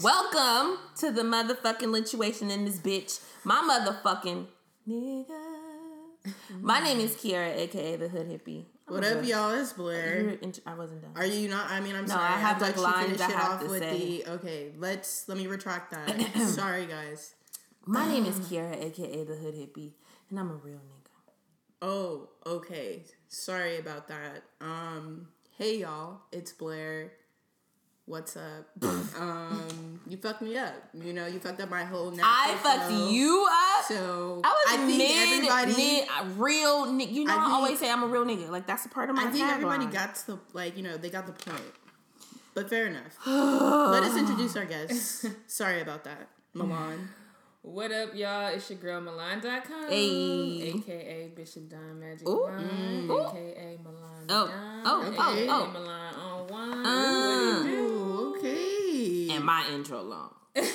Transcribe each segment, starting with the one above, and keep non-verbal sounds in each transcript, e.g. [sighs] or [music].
Welcome to the motherfucking lituation in this bitch. My motherfucking nigga. My name is Kiara, aka the Hood Hippie. I'm What up, y'all? It's Blair. I wasn't done. Are you not? I mean, I'm No, sorry. I have, I'd like, lines finish I it have off to with say. the. Okay, let's let me retract that. [clears throat] sorry, guys. My name is [sighs] Kiara, aka the Hood Hippie, and I'm a real nigga. Oh, okay. Sorry about that. Um, hey y'all, it's Blair. What's up? um, you fucked me up. You know, you fucked up my whole. Netflix I fucked show. you up. So I was think mid, everybody. mid, a real nigga. You know, I I, always say I'm a real nigga. Like that's a part of my I think everybody tagline. got to the like. You know, they got the point. But fair enough. [sighs] Let us introduce our guests. Sorry about that, Malon. What up, y'all? It's your girl Malon.com, Hey. aka Bishop Don Magic Ooh. Malon, Ooh. aka Malon Oh. Don, Oh. Okay. Oh. Oh. Malon on one. Uh. What it do? And my intro long. [laughs] you know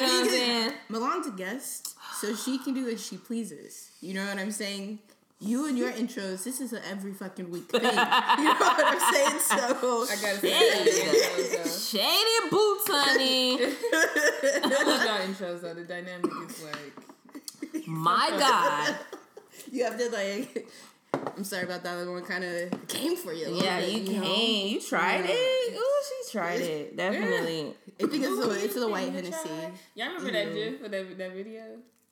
what I'm saying? Malon's a guest, so she can do as she pleases. You know what I'm saying? You and your intros, this is a every fucking week thing. You know what I'm saying? So [laughs] I gotta say. I Shady boots, honey. love y'all [laughs] intros though. The dynamic is like My God. you have to like. I'm sorry about that. That one kind of came for you. a Yeah, bit, you know? You tried Yeah. it. Ooh, she tried it. Definitely. I think it's the it's the Who white you Hennessy. Y'all remember that mm-hmm. gif or that, that video?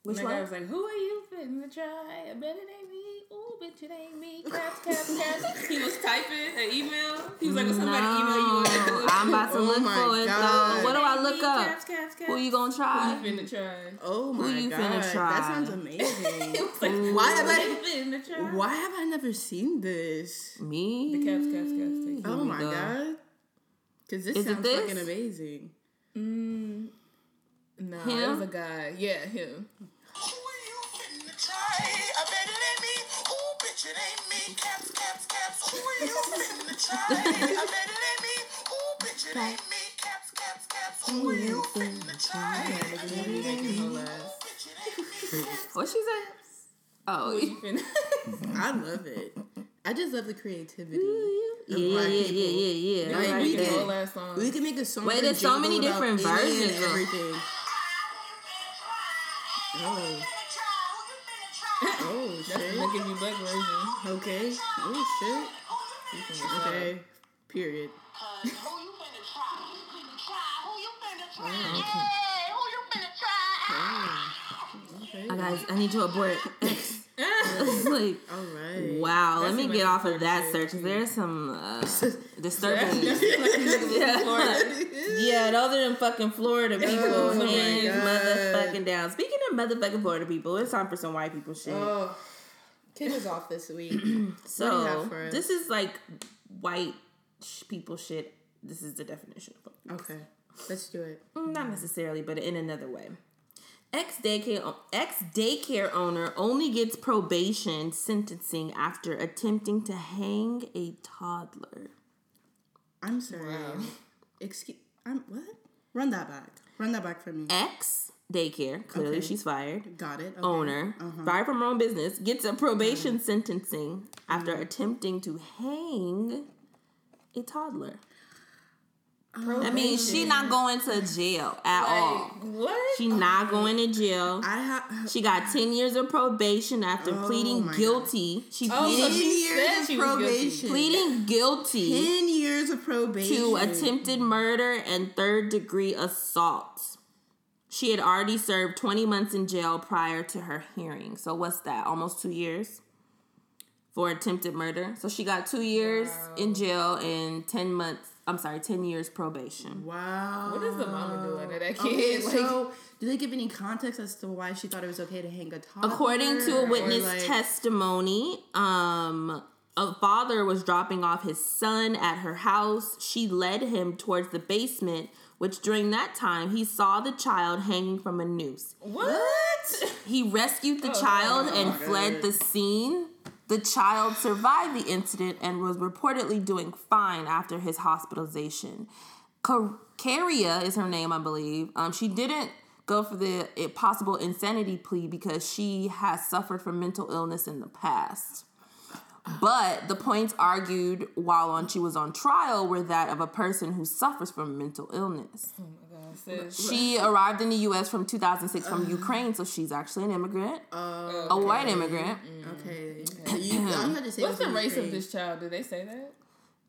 Which when that one? guy was like, "Who are you finna try? I bet it ain't me. Ooh, bitch, it ain't me. Caps, caps, caps." he was typing an email. He was like, "When somebody email you, No, I'm about to Oh look my for it God. though. What do I look up? Caps, caps, caps. Who you gonna try? Who you finna try? Oh Who my you god, finna try? that sounds amazing. [laughs] Was like, Why have I? [laughs] finna try? Why have I never seen this? Me? The caps, caps, caps. Take Oh we my go. god. Because this Is sounds this? fucking amazing. Mm, no, it Him? was a guy. Yeah, him. I bet it ain't me. Ooh, bitch, it ain't me. Caps, caps, caps. Who you finna try? I bet it ain't me. Ooh, bitch, it ain't me. Caps, caps, caps. Who you finna try? I bet it ain't me. Making no Ooh, laugh. bitch, it ain't me. Caps, What she say? Oh, you [laughs] finna? I love it. I just love the creativity. yeah, of yeah, yeah, yeah, yeah, yeah. Like, like we can- whole ass song. We can make a song. Wait, there's so many different versions of- Everything. Oh, you finna oh That's the shit. Nicki B. Buck version. Okay. Oh shit. Who you finna try? Okay. Period. Who you finna try? Who you finna try? Who you finna try? Hey, who you finna try? Okay. Oh, guys, I need to abort X. [laughs] [laughs] like, All right. wow. Let me get off of that shit. search. There's some uh, [laughs] disturbing. That's like niggas Yeah. from Florida. Yeah, those are them fucking Florida people. Oh my Hands motherfucking down. Speaking of motherfucking Florida people, it's time for some white people shit. Oh, kid is off this week. [clears throat] what do you so have for us? this is like white sh- people shit. This is the definition of it. Okay, let's do it. Mm, Not necessarily, but in another way. Ex daycare ex daycare owner only gets probation sentencing after attempting to hang a toddler. I'm sorry. Excuse. I'm what? Run that back. Run that back for me. Ex daycare, clearly Okay. she's fired. Got it. Okay. owner, Uh-huh. fired from her own business, gets a probation sentencing after attempting to hang a toddler. I mean, she not going to jail at all. What? She not going to jail. I have. She got 10 years of probation after Oh pleading my guilty. She Oh, so pleaded, she years said of she was guilty. probation. pleading guilty Ten years of probation. to attempted murder and third degree assault. She had already served 20 months in jail prior to her hearing. So what's that? Almost 2 years for attempted murder. So she got 2 years in jail and 10 months, I'm sorry, 10 years probation. Wow. What is the mama doing to that kid? Okay, Like- so do they give any context as to why she thought it was okay to hang a toddler? According to a witness like- testimony, um, a father was dropping off his son at her house. She led him towards the basement which during that time he saw the child hanging from a noose. What? He rescued the child and fled the scene. The child survived the incident and was reportedly doing fine after his hospitalization. Car- Caria is her name, I believe. Um, she didn't go for the eh, possible insanity plea because she has suffered from mental illness in the past. But the points argued while on she was on trial were that of a person who suffers from mental illness. Oh my God. She arrived in the U.S. from 2006 from uh-huh. Ukraine, so she's actually an immigrant, oh, a white immigrant. Mm-hmm. Okay. You, all you to say What's the race Ukraine. of this child? Did they say that?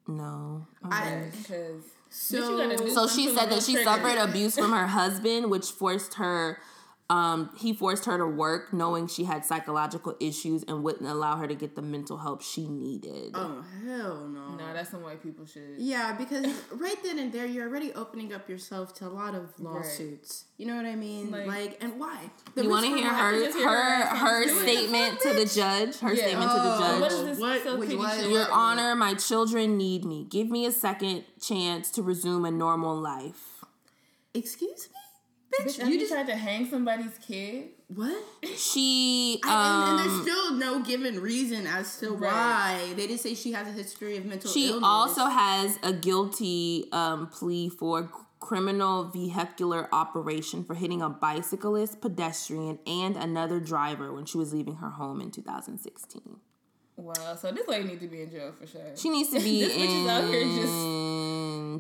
No. I, Because so, So she said that she suffered abuse from her husband, which forced her. Um, he forced her to work, knowing she had psychological issues and wouldn't allow her to get the mental help she needed. oh hell no. Nah, that's some white people shit. Yeah, because [laughs] right then and there, you're already opening up yourself to a lot of lawsuits. You know what I mean? Like, Like- and why? The you want to hear her her her ass her do it. statement to the judge? Her Yeah. statement to the Oh, judge. What is this What- so wait, what? shit? Your Honor, my children need me. Give me a second chance to resume a normal life. Excuse me, Bitch, bitch. you you just just tried to hang somebody's kid. what? [laughs] She I, and, and um there's still no given reason as to Right. why they did say she has a history of mental she illness. also has a guilty um plea for criminal vehicular operation for hitting a bicyclist, pedestrian, and another driver when she was leaving her home in 2016. Wow, so this lady needs to be in jail for sure. She needs to [laughs] be This bitch is out here in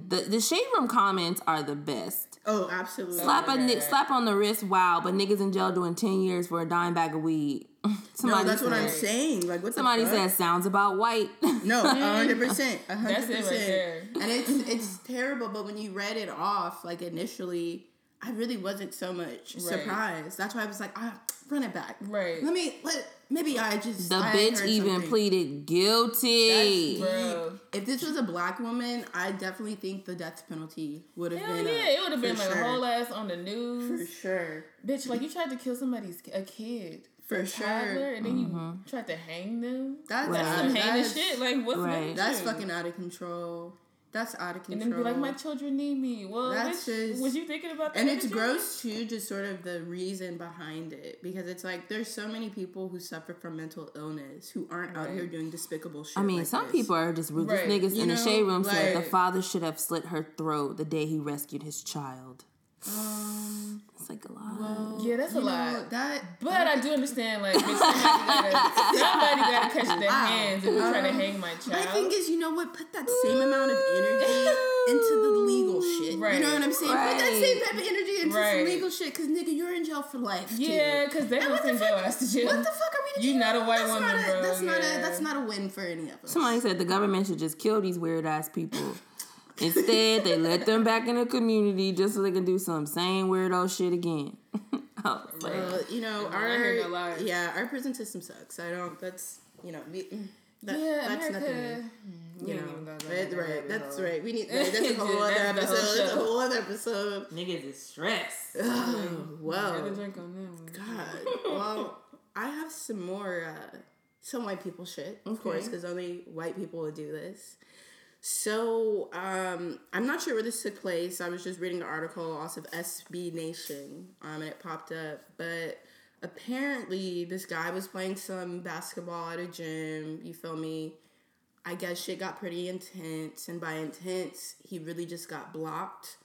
the the shade room comments are the best. oh, absolutely. Slap a ni- slap on the wrist, wow! But niggas in jail doing ten years for a dime bag of weed. [laughs] no, Somebody that's what I'm saying. Like, what Somebody the fuck? said sounds about white. [laughs] No, a [laughs] hundred percent, a hundred That's it right percent. And it's it's terrible. But when you read it off, like initially, I really wasn't so much surprised. That's why I was like, ah, run it back. Right. Let me let maybe I just the I bitch even something. pleaded guilty. Bro. If this was a black woman, I definitely think the death penalty would have been. yeah, up, it would have been for like a whole ass on the news. for sure. Bitch, like you tried to kill somebody's a kid. For a sure. toddler, and then you mm-hmm. tried to hang them. That's Right. That's some heinous that's, shit. Like what's Right. that's fucking out of control. That's out of control. And then be like, my children need me. Well, That's bitch, just- was you thinking about that? and it's your children? gross too, just sort of the reason behind it, because it's like there's so many people who suffer from mental illness who aren't out here doing despicable shit. I mean, like some this. people are just ruthless Right. niggas You in the shade room said the father should have slit her throat the day he rescued his child. Um, It's like a lot. Yeah, that's a you know, lot. that But I do understand, like, somebody gotta, [laughs] somebody catch their Wow. hands if you're trying to hang my child. my child. thing is, you know what? Put that same amount of energy into the legal shit. Right. You know what I'm saying? Put that same type of energy into Right. some legal shit, because nigga, you're in jail for life. too. yeah, because they And don't what the send your ass to jail. What the fuck are we? You're not a white that's woman, not a, bro, That's not a. yeah. That's not a win for any of us. Somebody said the government should just kill these weird ass people. Instead, they let them back in the community just so they can do some same weirdo shit again. [laughs] I Well, you know, I our hear no lie. yeah, our prison system sucks. I don't. That's you know, we, that, yeah, that's America. nothing. You know, even right, right. That's right. We need. That's a [laughs] whole other That's the whole episode. That's a whole other episode. [laughs] niggas is stressed. Oh, Had well, drink on that. God. Well, I have some more. Uh, some white people shit, of course, because only white people would do this. So, um, I'm not sure where this took place. I was just reading an article off of SB Nation, um, and it popped up. But apparently, this guy was playing some basketball at a gym. You feel me? I guess shit got pretty intense, and by intense, he really just got blocked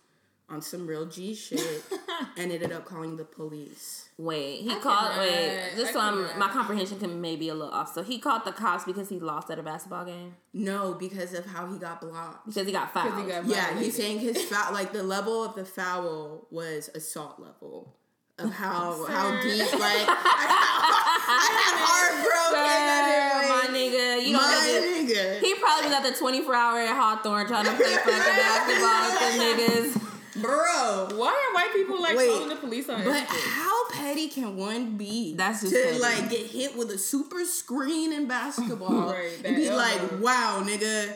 on some real G shit [laughs] and ended up calling the police. Wait, he called. Wait, just so I I'm, my comprehension can maybe a little off. So he called the cops because he lost at a basketball game No, because of how he got blocked. because he got fouled. he got Yeah, violated. he's saying his foul, like the level of the foul was assault level of [laughs] how how deep, like I had [laughs] heartbroken. Sir, my nigga, you don't my have nigga, He probably was at the 24 hour at Hawthorne trying to play fucking basketball with the niggas. Bro. Why are white people like Wait, calling the police on But Instagram? how petty can one be? That's just to petty. like get hit with a super screen in basketball [laughs] Right, and be elbow. like, "Wow, nigga."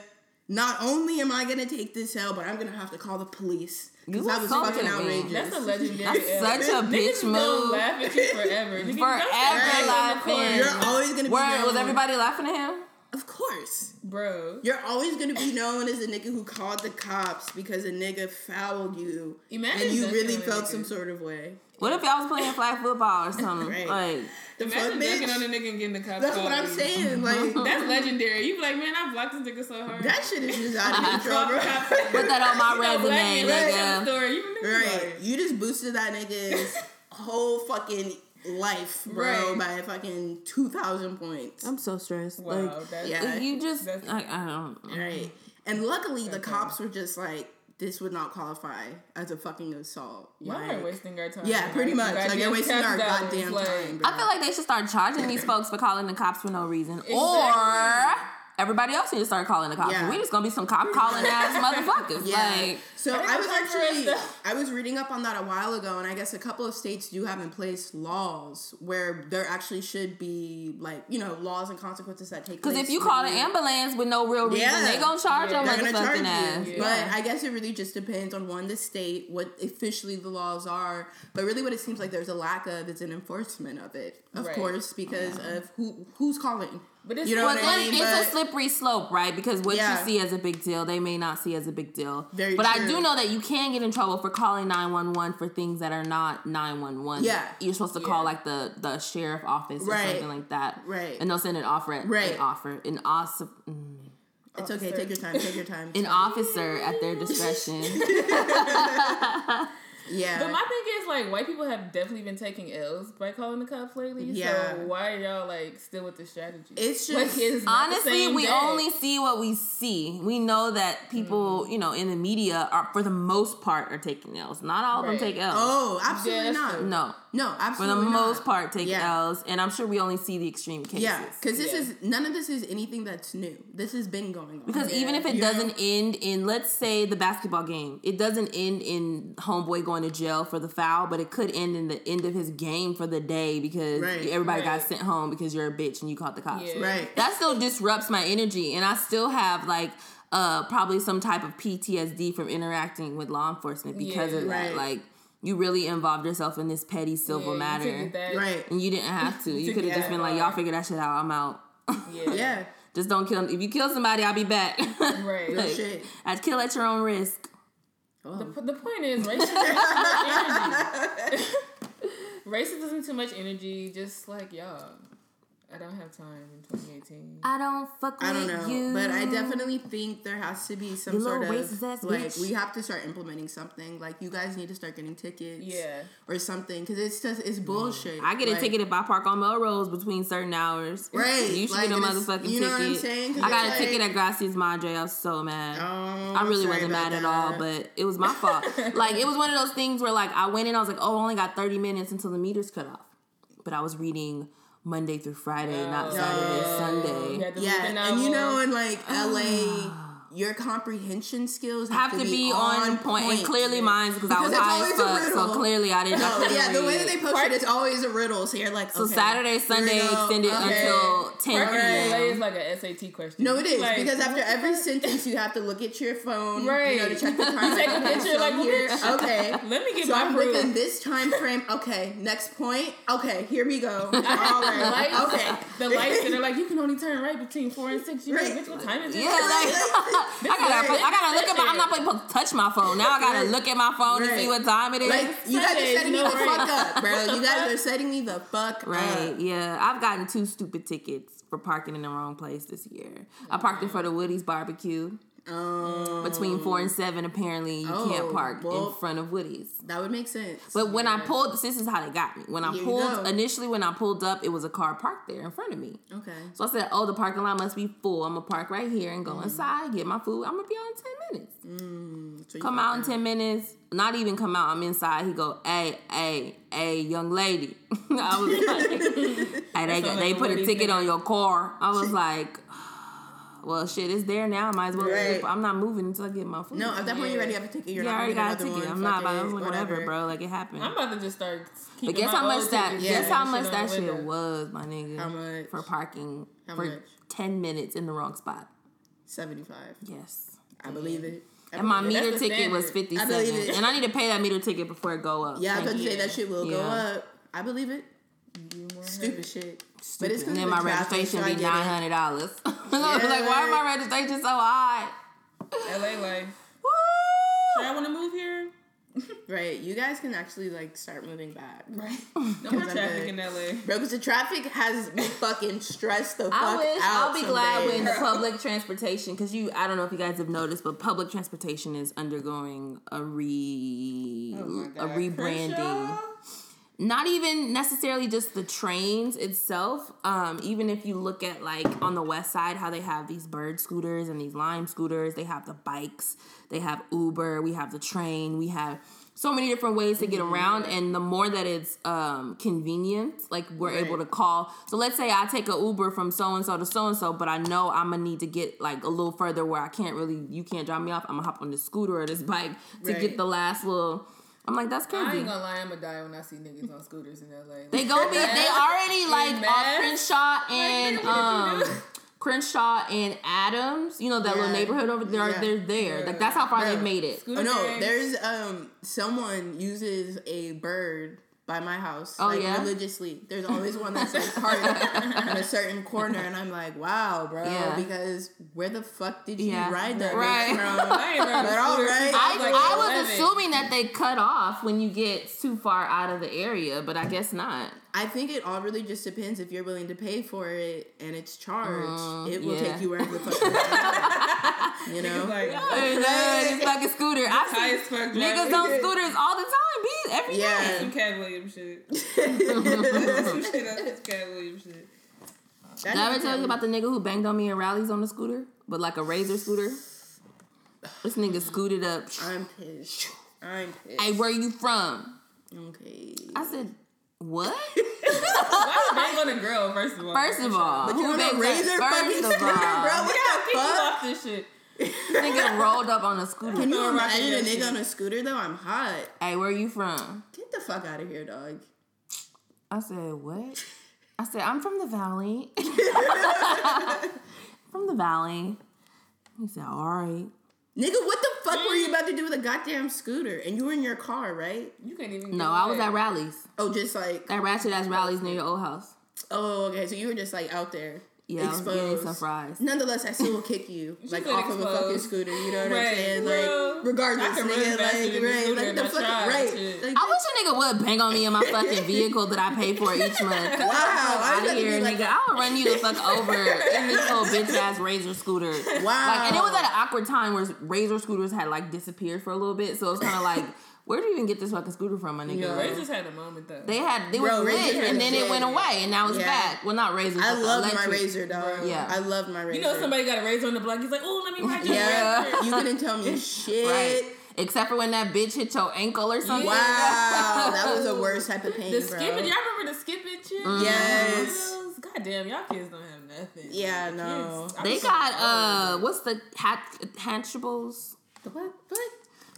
Not only am I gonna take this L, but I'm gonna have to call the police because You that was assaulted fucking me. outrageous. That's a legendary. That's such a bitch is gonna move. Laugh at you forever. Nigga, you Forever laughing. on the court. laughing. You're always gonna be Where there was when- everybody laughing at him? Of course. course. bro. You're always gonna be known as a nigga who called the cops because a nigga fouled you, Imagine and you really felt nigga. some sort of way. What if y'all was playing flag football or something? Right. Like, The fuck, Imagine dunking bitch. on a nigga and getting the cops. That's what I'm you. saying. [laughs] Like That's legendary. You be like, man, I blocked this nigga so hard. that shit is just out of [laughs] control, bro. [laughs] put that on my You know, resume, nigga. the story. You Right. You just boosted that nigga's whole fucking life, bro, Right. by fucking two thousand points. I'm so stressed. Wow, Like, that's Yeah. you just, I, That's- I don't. Right. And luckily the cops were just like, this would not qualify as a fucking assault. Y'all Like, are wasting our time. Yeah, pretty much. Like, you're wasting our goddamn like- time, bro. I feel like they should start charging these folks for calling the cops for no reason, or Exactly. Everybody else needs to start calling the cops. Yeah. We just gonna be some cop calling ass [laughs] motherfuckers. Yeah. Like, so I I was actually I was reading up on that a while ago, and I guess a couple of states do have in place laws where there actually should be like you know laws and consequences that take. because place if you call an ambulance with no real reason, Yeah. they gonna charge Yeah. your they're gonna charge ass. you. Yeah. But I guess it really just depends on one the state, what officially the laws are. But really, what it seems like there's a lack of is an enforcement of it, of Right. course, because of who who's calling. But it's you know Well, what then I mean? it's But- a slippery slope, right? Because what Yeah. you see as a big deal, they may not see as a big deal. Very but I do know that you can get in trouble for calling nine one one for things that are not nine one one. Yeah. you're supposed to call like the the sheriff office or Right. something like that. Right. and they'll send an offer. Right. an offer, an awesome. mm, it's okay. Take your time. Take your time. An officer at their discretion. [laughs] [laughs] yeah. But my thing is like white people have definitely been taking L's by calling the cops lately. Yeah. So why are y'all like still with the strategy? It's Like, just- it's not the Honestly, same we day. only see what we see. We know that people, Mm-hmm. you know, in the media are, for the most part, are taking L's. Not all of them take L's. oh, absolutely that's not. true. No, No, for the not. most part, take Yeah. L's, and I'm sure we only see the extreme cases. Yeah, because this Yeah. is none of this is anything that's new. This has been going on. Because even if it doesn't end in, let's say, the basketball game, it doesn't end in homeboy going to jail for the foul, but it could end in the end of his game for the day because Right. everybody got sent home because you're a bitch and you caught the cops. Yeah. right, That still disrupts my energy, and I still have like uh probably some type of PTSD from interacting with law enforcement because Yeah. of that. Right. Like you really involved yourself in this petty civil you matter. took it that- right, And you didn't have to. [laughs] You could have just been like, y'all figure that shit out. I'm out. [laughs] Yeah. yeah, just don't kill. If you kill somebody, I'll be back. [laughs] Right. real Like, shit. I'd kill at your own risk. Oh. The, the point is, racism is too much energy. racism is too much energy. Just like y'all, I don't have time in 2018. I don't fuck with I don't know, you. but I definitely think there has to be some You sort of like bitch. we have to start implementing something. Like you guys need to start getting tickets, Yeah. or something, because it's just it's bullshit. I get a Like, ticket if I park on Melrose between certain hours. Right, You should like, get a motherfucking you know what ticket. I'm saying? I got a it's ticket at Gracias Madre. I was so mad. Oh, I really wasn't mad at all, but it was my fault. [laughs] like it was one of those things where like I went in, I was like, oh, I only got thirty minutes until the meters cut off. But I was reading Monday through Friday, not Oh. Saturday, You Sunday. had to read the yeah, and you know, in like LA, ah. Your comprehension skills have, Have to be on point. point, and clearly mine's because I was high as fuck. So clearly I didn't. I Oh, yeah, the way that they post it, it's always a riddle. So you're like, So Saturday, Sunday extended Okay. until ten Part p.m. LA is like an SAT question. No, it is Like, because after every sentence, you have to look at your phone, Right. You know, to check the time. [laughs] You take a picture, so like, here, okay. [laughs] Let me get So my I'm proof. within this time frame. Okay, next point. Okay, here we go. [laughs] All The lights, Okay. the lights that are like you can only turn right between four and six. You Right. like, bitch, what time is it? Yeah, like I gotta, I gotta look at my. I'm not supposed to touch my phone now. I gotta look at my phone to see what time it is. Like you guys are Sundays, setting me the break. fuck up, bro. You guys are [laughs] setting me the fuck Right, up. yeah. I've gotten two stupid tickets for parking in the wrong place this year. I parked in front of Woody's barbecue. Um, Between four and seven, apparently you Oh, can't park well- in front of Woody's. that would make sense. But when I pulled, this is how they got me. When I Here pulled, initially when I pulled up, it was a car parked there in front of me. okay. So I said, "Oh, the parking lot must be full. I'm gonna park right here and go Mm-hmm. inside, get my food. I'm gonna be on ten minutes. So Come out in ten minutes. Not even come out. I'm inside. He go, hey, hey, hey, young lady. [laughs] I was like, [laughs] hey, they, they put a ticket nigga. on your car. I was [laughs] like, well, shit, it's there now. I Might as well. Right. I'm not moving until I get my food. No, at that point you already have a ticket. You're yeah, I not already got a ticket. I'm not Fuck about it, it, whatever, whatever. bro. Like it happened. I'm about to just start. But guess my how much that tickets guess how much that shit window. was, my nigga. How much? for parking How for much? ten minutes in the wrong spot? Seventy-five. Yes. I believe it. I And my meter that's ticket was standard. fifty I believe seven, it. and I need to pay that meter ticket before it go up. Yeah, I was Thank about to you. say that shit will go up. I believe it. Stupid shit. Stupid. it's 'cause and then my registration be nine hundred dollars. I was [laughs] like, why is my registration so high? LA life. [laughs] Woo! Should I want to move here? [laughs] Right, you guys can actually like start moving back, Right. No more I'm traffic in LA. bro. Because the traffic has me fucking stressed the fuck I wish out. I'll be some glad when the public transportation because you I don't know if you guys have noticed, but public transportation is undergoing a re Oh a rebranding. Crenshaw? Not even necessarily just the trains itself. Um, even if you look at like on the west side, how they have these bird scooters and these lime scooters, they have the bikes, they have Uber, we have the train, we have so many different ways to get around. And the more that it's um, convenient, like we're able to call. So let's say I take a Uber from so and so to so and so, but I know I'm gonna need to get like a little further where I can't really, you can't drop me off. I'm gonna hop on this scooter or this bike to Right. get the last little. I'm like, that's crazy. I crazy. ain't gonna lie, I'm gonna die when I see niggas on scooters in LA. They gonna be. [laughs] They already like In off Crenshaw and nigga, um? Crenshaw and Adams. You know that little neighborhood over there. Yeah. They're there. Yeah. Like that's how far Bro. they've made it. Scooter Oh no, there's um someone uses a bird by my house. Oh, like, yeah? religiously. There's always one that's like parked [laughs] in a certain corner, and I'm like, wow, bro. Yeah. Because where the fuck did you Yeah. ride that Right. from? I ain't rode a But all scooter right. since I, was like I was 11. assuming that they cut off when you get too far out of the area, but I guess not. I think it all really just depends if you're willing to pay for it and it's charged. it will Mm, yeah. take you wherever the fuck [laughs] you want. You know? Like, Hey, man, this fucking scooter. I've high seen as fuck niggas driving. on [laughs] scooters all the time, be every day. Yeah. Some Katt Williams shit. [laughs] Some shit up this Katt Williams shit. That Did I ever tell you about the nigga who banged on me in Rally's on the scooter? But like a razor scooter? This nigga scooted up. I'm pissed. I'm pissed. Hey, where are you from? okay. I said, what? [laughs] Why you bang on a girl, first of all? First of all, But you who want bangs a razor First fucking of all, bro? What Yeah, the kick you fuck? off this shit. Nigga rolled up on a scooter. Can you Throw a imagine a nigga on a scooter though? I'm hot. Hey, where are you from? Get the fuck out of here, dog. I said, what? I said, I'm from the valley. [laughs] [laughs] from the valley. He said, all right. Nigga, what the fuck were you about to do with a goddamn scooter? And you were in your car, right? You can't even. No, I was at Rally's. Oh, just like That ratchet ass Rally's near your old house. oh, okay. So you were just like out there, Yeah, was getting some fries. Nonetheless, I still will kick you [laughs] like off of a fucking scooter. You know what I'm Right, saying? bro. Like regardless, I nigga, like right, like the fucking right. Like, I wish a nigga would bang on me in my fucking [laughs] vehicle that I pay for each month. Wow, out of here, like- nigga. I will run you the fuck over in this little [laughs] bitch ass razor scooter. Wow. Like, and it was at an awkward time where razor scooters had like disappeared for a little bit, so it's kind of like, where do you even get this fucking scooter from, my nigga? Yeah. Razors had a moment though. They had they Bro, was lit, and then it went away, and now it's Yeah. back. Well, not razor. I but loved my razor, dog. Yeah. I loved my razor. you know somebody got a razor on the block. He's like, oh, let me ride your Yeah, razor. you couldn't tell me [laughs] shit. Right. Except for when that bitch hit your ankle or something. Wow, [laughs] that was the worst type of pain, The bro. skipping, y'all remember the skipping shit? Yes. God damn, y'all kids don't have nothing. Yeah, Kids- no. I They was got so uh, what's the hat hatchables? What? What?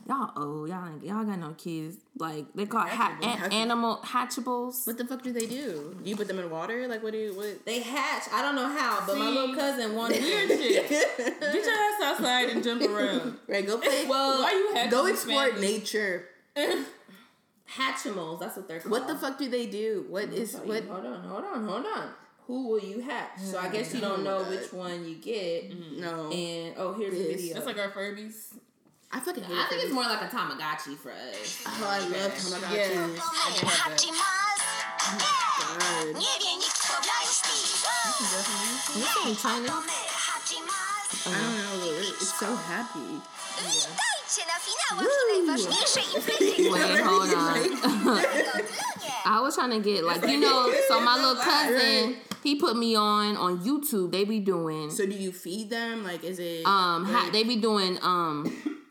Y'all oh y'all ain't y'all got no kids. Like they call ha- Hatchables. an- animal hatchables. What the fuck do they do? Do you put them in water? Like, what do you? What? They hatch. I don't know how, but my little cousin [laughs] wanted weird shit. [laughs] Get your ass outside and jump around. [laughs] Right, go play. Well, Why you had go explore family? nature. Hatchimals. That's what they're called. What the fuck do they do? What is Tell you, what? Hold on, hold on, hold on. Who will you hatch? So I guess you don't know which one you get. Mm-hmm. No, And oh, here's the video. That's like our Furbies. I fucking hate I think it's more like a Tamagotchi for us. Oh, I love Tamagotchis. Yeah. God. Nie wie nikt, kto w raju śpi. You saying China? To my Hatchimals. I don't know. It's so happy. Witajcie na finałach najważniejszej imprezy Wait, hold on. [laughs] I was trying to get like you know, so my little [laughs] cousin, he put me on on YouTube. They be doing So do you feed them? Like, is it? um ha- they be doing um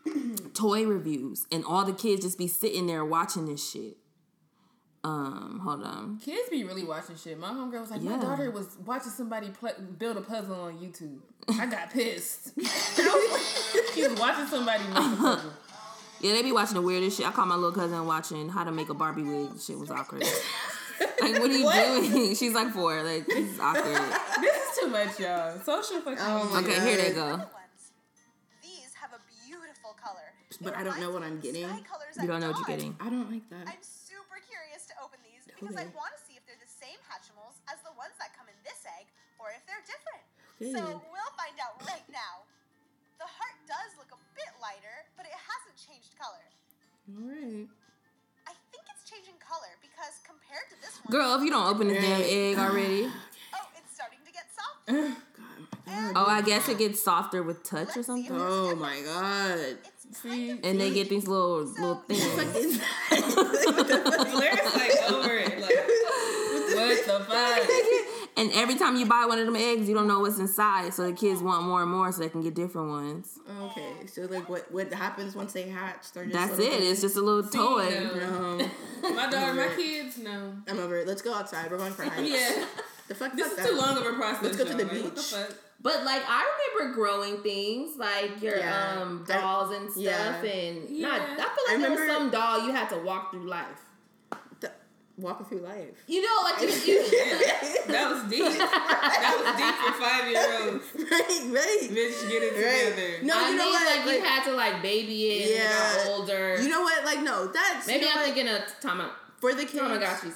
[clears throat] toy reviews and all the kids just be sitting there watching this shit. Um, hold on. Kids be really watching shit. My homegirl was like, Yeah. my daughter was watching somebody pl- build a puzzle on YouTube. I got pissed. [laughs] she was watching somebody make a puzzle. Yeah, they be watching the weirdest shit. I caught my little cousin watching how to make a Barbie wig. Shit was awkward. like, what are you doing? [laughs] She's like four. Like, this is awkward. This is too much, y'all. Social fucking. Oh my Okay, here they go. But I don't know what I'm getting. sky colors You don't know what you're getting. I don't like that. I'm super curious to open these because I want to see if they're the same Hatchimals as the ones that come in Shit. So we'll find out right now. The heart does look a bit lighter, but it hasn't changed color. All right. I think it's changing color because compared to this one, Girl, if you don't open this damn egg already. [laughs] oh, it's starting to get soft. God. Oh, I guess it gets softer with touch or something. Oh my god. it's kind of And they get these little little things. [laughs] Blair's like over it. Like, what the fuck? [laughs] And every time you buy one of them eggs, you don't know what's inside, so the kids want more and more, so they can get different ones. Okay, so like what what happens once they hatch? Just That's little it. It's just a little toy. no. No, My daughter, my kids, no. I'm over it. Let's go outside. We're going for [laughs] hikes. Yeah. The fuck. This fuck is that. too long of a process. Let's go to y'all. the Like, what beach. fuck? But like I remember growing things like your Yeah. um dolls and stuff, yeah. and not. Yeah. I feel like I there was some doll you had to walk through life. The- walking through life. You know, like you, [laughs] you [laughs] That was deep. That was deep for five year olds. [laughs] right, right. Bitch, get it Right. together. No, I you know mean, what? like, you had to like baby it. Yeah, Yeah. got older. you know what? Like, no, that's maybe you know I'm what? thinking of Tama for the kids. Tamagotchis.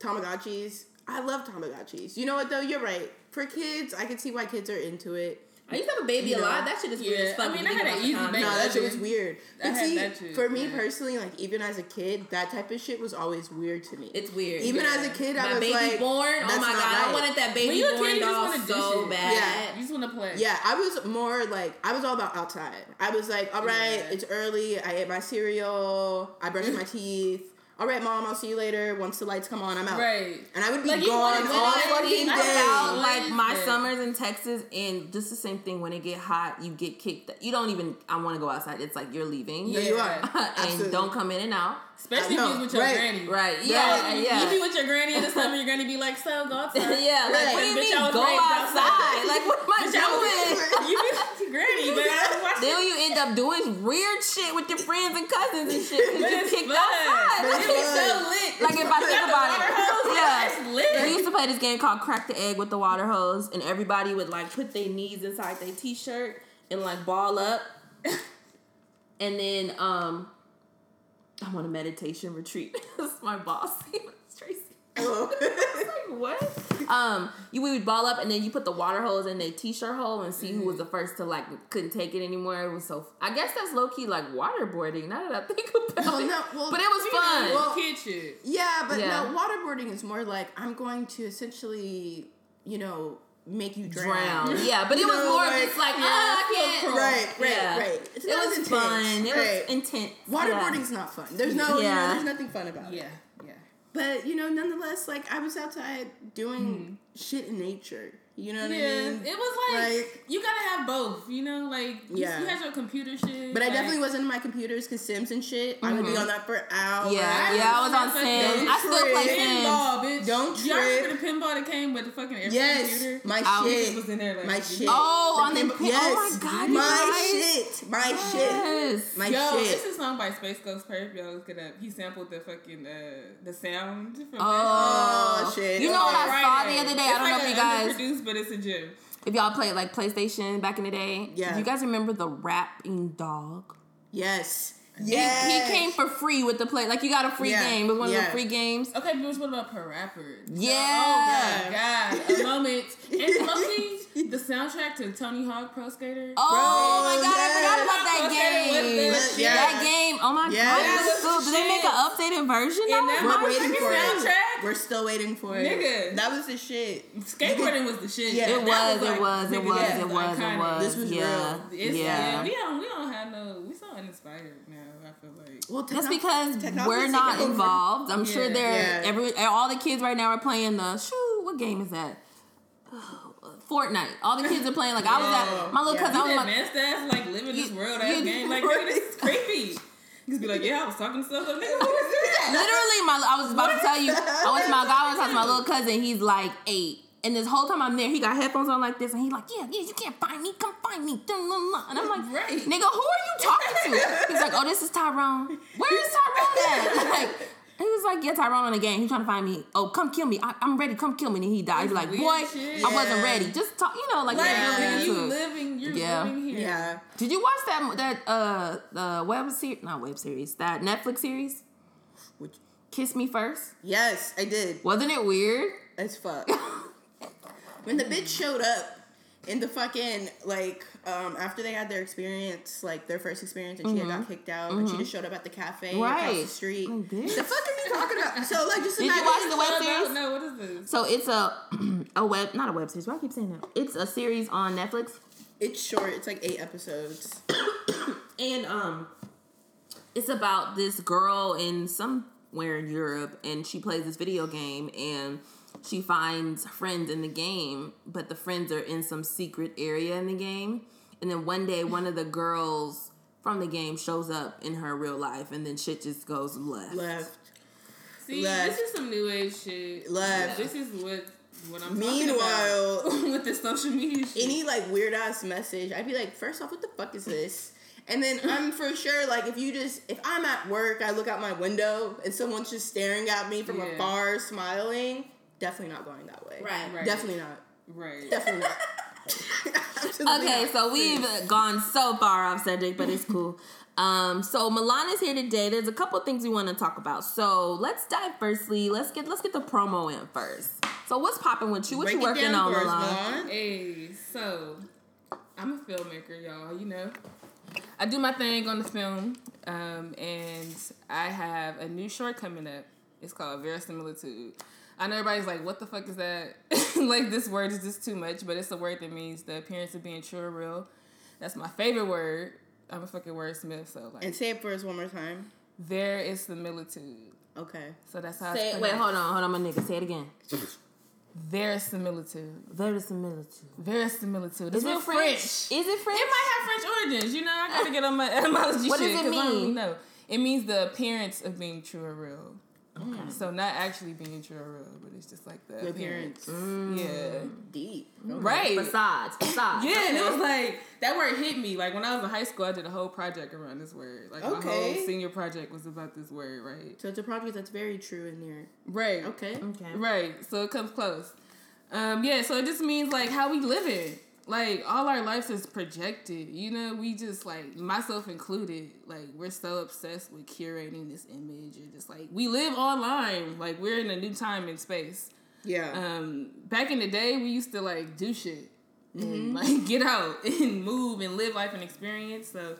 Tamagotchis. I love Tamagotchis. You know what though? You're right. For kids, I can see why kids are into it. I used to have a baby You a know. lot. That shit is weird Yeah, as fuck. I mean, I had an easy concept. baby. No, that shit was weird. I But had see, that for me yeah. personally, like even as a kid, that type of shit was always weird to me. It's weird. even yeah. as a kid, I My was baby like, born. Oh my not god, I wanted that baby When you're a born kid, you just doll want to do so bad. Yeah. You just want to play. Yeah, I was more like I was all about outside. I was like, all right, Yeah. it's early. I ate my cereal. I brushed my [laughs] teeth. All right, mom, I'll see you later. Once the lights come on, I'm out. Right. And I would be Like, gone all to fucking literally I day. felt like my that? summers in Texas, and just the same thing. When it get hot, you get kicked. You don't even. I want to go outside. It's like you're leaving, Yeah, you are. Yeah. [laughs] and Absolutely. don't come in and out. Especially if you was with your right, granny. Right? Yeah, Right. yeah. You be with your granny in the summer, you're gonna be like, so go [laughs] outside. yeah, like Right. what do you mean go outside? outside. Like what am I Bitch, I doing? was- you be with granny, man. I was watching. then you end up doing weird shit with your friends and cousins and shit. 'cause you it's kicked fun. outside. But it's so lit. Like if I think about it, hose, yeah. It's lit. We used to play this game called Crack the Egg with the water hose, and everybody would like put their knees inside their t-shirt and like ball up, [laughs] and then um, I'm on a meditation retreat. [laughs] That's my boss. [laughs] [laughs] Like what? Um, you we would ball up and then you put the water hose in their t-shirt hole and see who was the first to like couldn't take it anymore. It was so. I guess that's low key like waterboarding. Now that I think about Well, it, no, well, [laughs] but it was fun. well, kid shit. yeah, but Yeah. no, waterboarding is more like I'm going to essentially, you know, make you drown. drown. [laughs] Yeah, but it was know, more like, just like yeah, ah, I can't. Right, right, Yeah. right. It's It was as fun. intense, It right. was intense. Waterboarding's not fun. There's no, you know, Yeah. there's nothing fun about it. Yeah, yeah. But you know, nonetheless, like I was outside doing mm-hmm. shit in nature. You know what Yeah, I mean? it was like, Like- you gotta have both, you know, like you, Yeah. you had your computer shit. But I definitely wasn't in my computers because Sims and shit. I would be on that for hours. Yeah, I yeah, I was on was Sims. I still play. Sims. pinball, bitch. Don't trip. Y'all trip. remember the pinball that came with the fucking every Yes, computer? my I shit. was in there like my shit. Oh, The on the pinball- pin- yes. oh my God, you my guys. shit, my shit, Yes. my Yo, shit. it's a song by SpaceGhostPurrp. Y'all look it up. He sampled the fucking uh, the sound from Oh, Oh, shit. You know what I saw the other day? I don't know if you guys, Produced, but it's a gem. if y'all played like PlayStation back in the day. Yeah. Do you guys remember the rapping dog? Yes, He- yes. He, came for free with the play. Like you got a free Yeah, game. It was one of the free games. Okay, but what about PaRappa? Yeah. Oh my god, a moment. And Loki, [laughs] the soundtrack to Tony Hawk Pro Skater. Oh my god, I forgot about that Okay, game. the- yeah. That game. Oh my Yes. god. That it was was so- did they make an updated version? And of that it? We're my waiting fucking for it. We're still waiting for it. Nigga. That was the shit. Skateboarding was the shit. Yeah. It That was, like- it was, it was, that's it was, it iconic. was. This was yeah. real. It's, yeah. yeah. we don't we don't have no We're so uninspired now. I feel like Well, That's because we're not involved. I'm sure Yeah. they're Yeah. every all the kids right now are playing the shoot. What game is that? [sighs] Fortnite. All the kids are playing. Like I was at my little Yeah. cousin. I was you like, ass like living this You- world you- ass game. Like [laughs] nigga, this is creepy. Just be like, yeah, I was talking to. Like, nigga, who is that? literally, my I was about to tell you. I went to my guy. I was talking to my little cousin. He's like eight. And this whole time I'm there, he got headphones on like this, and he's like, "Yeah, yeah, you can't find me, come find me." And I'm like, Right. "Nigga, who are you talking to?" He's like, "Oh, this is Tyrone. Where is Tyrone at?" [laughs] Like, he was like, "Yeah, Tyrone on the game. He's trying to find me. Oh, come kill me. I, I'm ready. Come kill me." And he died. He's like, "Boy, shit. I wasn't ready. Just talk, you know, like Like, yeah. you living, you're Yeah. living here. Yeah. Did you watch that that uh the web series? Not web series. That Netflix series, Which, Kiss Me First. yes, I did. Wasn't it weird? As fuck. [laughs] when the bitch showed up in the fucking like um after they had their experience, like their first experience, and she had got kicked out, and she just showed up at the cafe across Mm-hmm. The street. Like, bitch. the fuck are you talking about? So like, just Did you imagine. watch the web series? no, what is this? So it's a [clears throat] a web, not a web series. Why I keep saying that? It's a series on Netflix, It's short. It's like eight episodes. [coughs] and um, it's about this girl in somewhere in Europe, and she plays this video game, and she finds friends in the game, but the friends are in some secret area in the game, and then one day one of the girls from the game shows up in her real life, and then shit just goes left. Left. See, Left. this is some new age shit. Left. This is what what I'm Meanwhile- talking about [laughs] with the social media shit. any like weird ass message, I'd be like, first off, what the fuck is this? And then I'm for sure like if you just if I'm at work, I look out my window and someone's just staring at me from Yeah. afar, smiling. Definitely not going that way. Right. Right. Definitely not. right. Definitely not. [laughs] [laughs] Okay, so we've gone so far off subject, but it's cool. Um, so Malon is here today. There's a couple things we want to talk about. So let's dive firstly. Let's get let's get the promo in first. So what's popping with you? What Break you working on, for us, Malon? Malon. Hey, so I'm a filmmaker, y'all. You know, I do my thing on the film, um, and I have a new short coming up. It's called Verisimilitude. I know everybody's like, "What the fuck is that?" [laughs] like this word is just too much, but it's a word that means the appearance of being true or real. That's my favorite word. I'm a fucking wordsmith, so like, And say it for us one more time. there is similitude. Okay. So that's how. Say it's it, wait, hold on, hold on, my nigga. Say it again. Verisimilitude. Verisimilitude. Verisimilitude. Is It's real it French? Is it French? It might have French origins. You know, I gotta [laughs] get on my [laughs] etymology What does shit. it 'cause I don't mean? really know. It means the appearance of being true or real. So not actually being true but it's just like the, The appearance. appearance. Yeah. Deep. Right. Facades. Facades. Yeah, and it was like that word hit me. Like when I was in high school, I did a whole project around this word. Like my whole senior project was about this word, right? So it's a project that's very true in there. Right. Okay. Okay. Right. So it comes close. Um, yeah, so it just means like how we live it. Like all our lives is projected. You know, we just like myself included, like we're so obsessed with curating this image and just like we live online. Like we're in a new time and space. Yeah. Um, back in the day we used to like do shit and like [laughs] get out [laughs] and move and live life and experience. So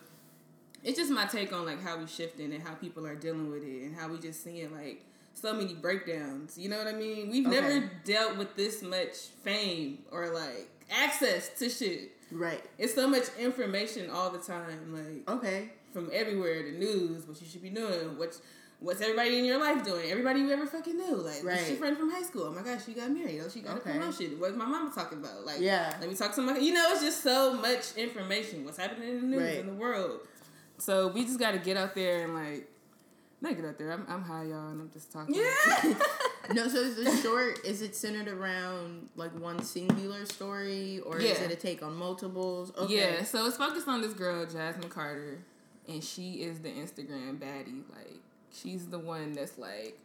it's just my take on like how we shifting and how people are dealing with it and how we just seeing like so many breakdowns. You know what I mean? We've Okay. never dealt with this much fame or like access to shit. right. It's so much information all the time, like Okay. from everywhere. The news, what you should be doing, what's what's everybody in your life doing, everybody you ever fucking knew. Like, Right. your friend from high school? Oh my gosh, she got married. Oh, she got Okay. a promotion. What's my mama talking about? Like, Yeah. let me talk to my. You know, it's just so much information. What's happening in the news Right. in the world. So we just got to get out there and like. Not get out there. I'm, I'm high, y'all, and I'm just talking. Yeah. [laughs] [laughs] No, so is the short is it centered around like one singular story or is it a take on multiples? Okay. Yeah, so it's focused on this girl, Jasmine Carter, and she is the Instagram baddie. Like, she's the one that's like,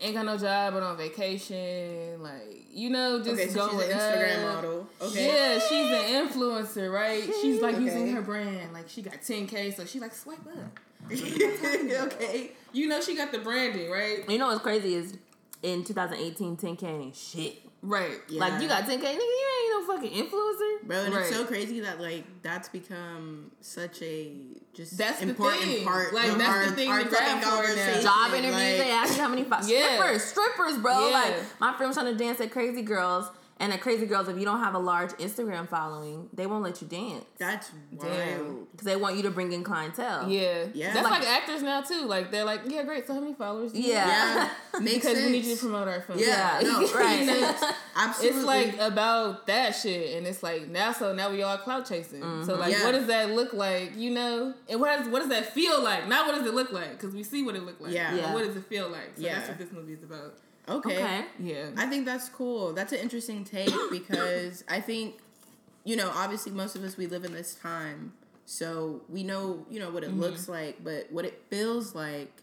ain't got no job but on vacation. Like, you know, just Okay, so going she's an Instagram up. model. Okay. Yeah, she's an influencer, right? She's like using her brand. Like, she got 10K, so she like, swipe up. [laughs] okay. You know, she got the branding, right? You know what's crazy is in 2018, 10K ain't shit. Right. Like, you got 10K, nigga, you ain't no fucking influencer. Bro, and it's so crazy that like that's become such a just That's important part Like, of that's our, the thing our grab fucking conversation. Job interviews, like, they ask you how many fo- [laughs] Yeah. strippers, strippers, bro. Yeah. Like my friend was trying to dance at Crazy Girls, and the Crazy Girls, if you don't have a large Instagram following, they won't let you dance That's Damn. wild. because they want you to bring in clientele. Yeah. Yeah. That's Like- like, actors now, too. Like, they're like, yeah, great. So, how many followers do you Yeah. have? Yeah. [laughs] Makes Because sense. we need you to promote our film. Yeah, no, [laughs] right. makes sense. Absolutely. It's like about that shit, and it's like now. So now we all clout chasing. So like, mm-hmm. Yeah. what does that look like? You know, and what does what does that feel like? Not what does it look like? Because we see what it look like. Yeah. But Yeah. what does it feel like? So Yeah. that's what this movie is about. Okay. Okay. Yeah. I think that's cool. That's an interesting take [coughs] because I think, you know, obviously most of us we live in this time, so we know, you know, what it looks mm-hmm. like, but what it feels like,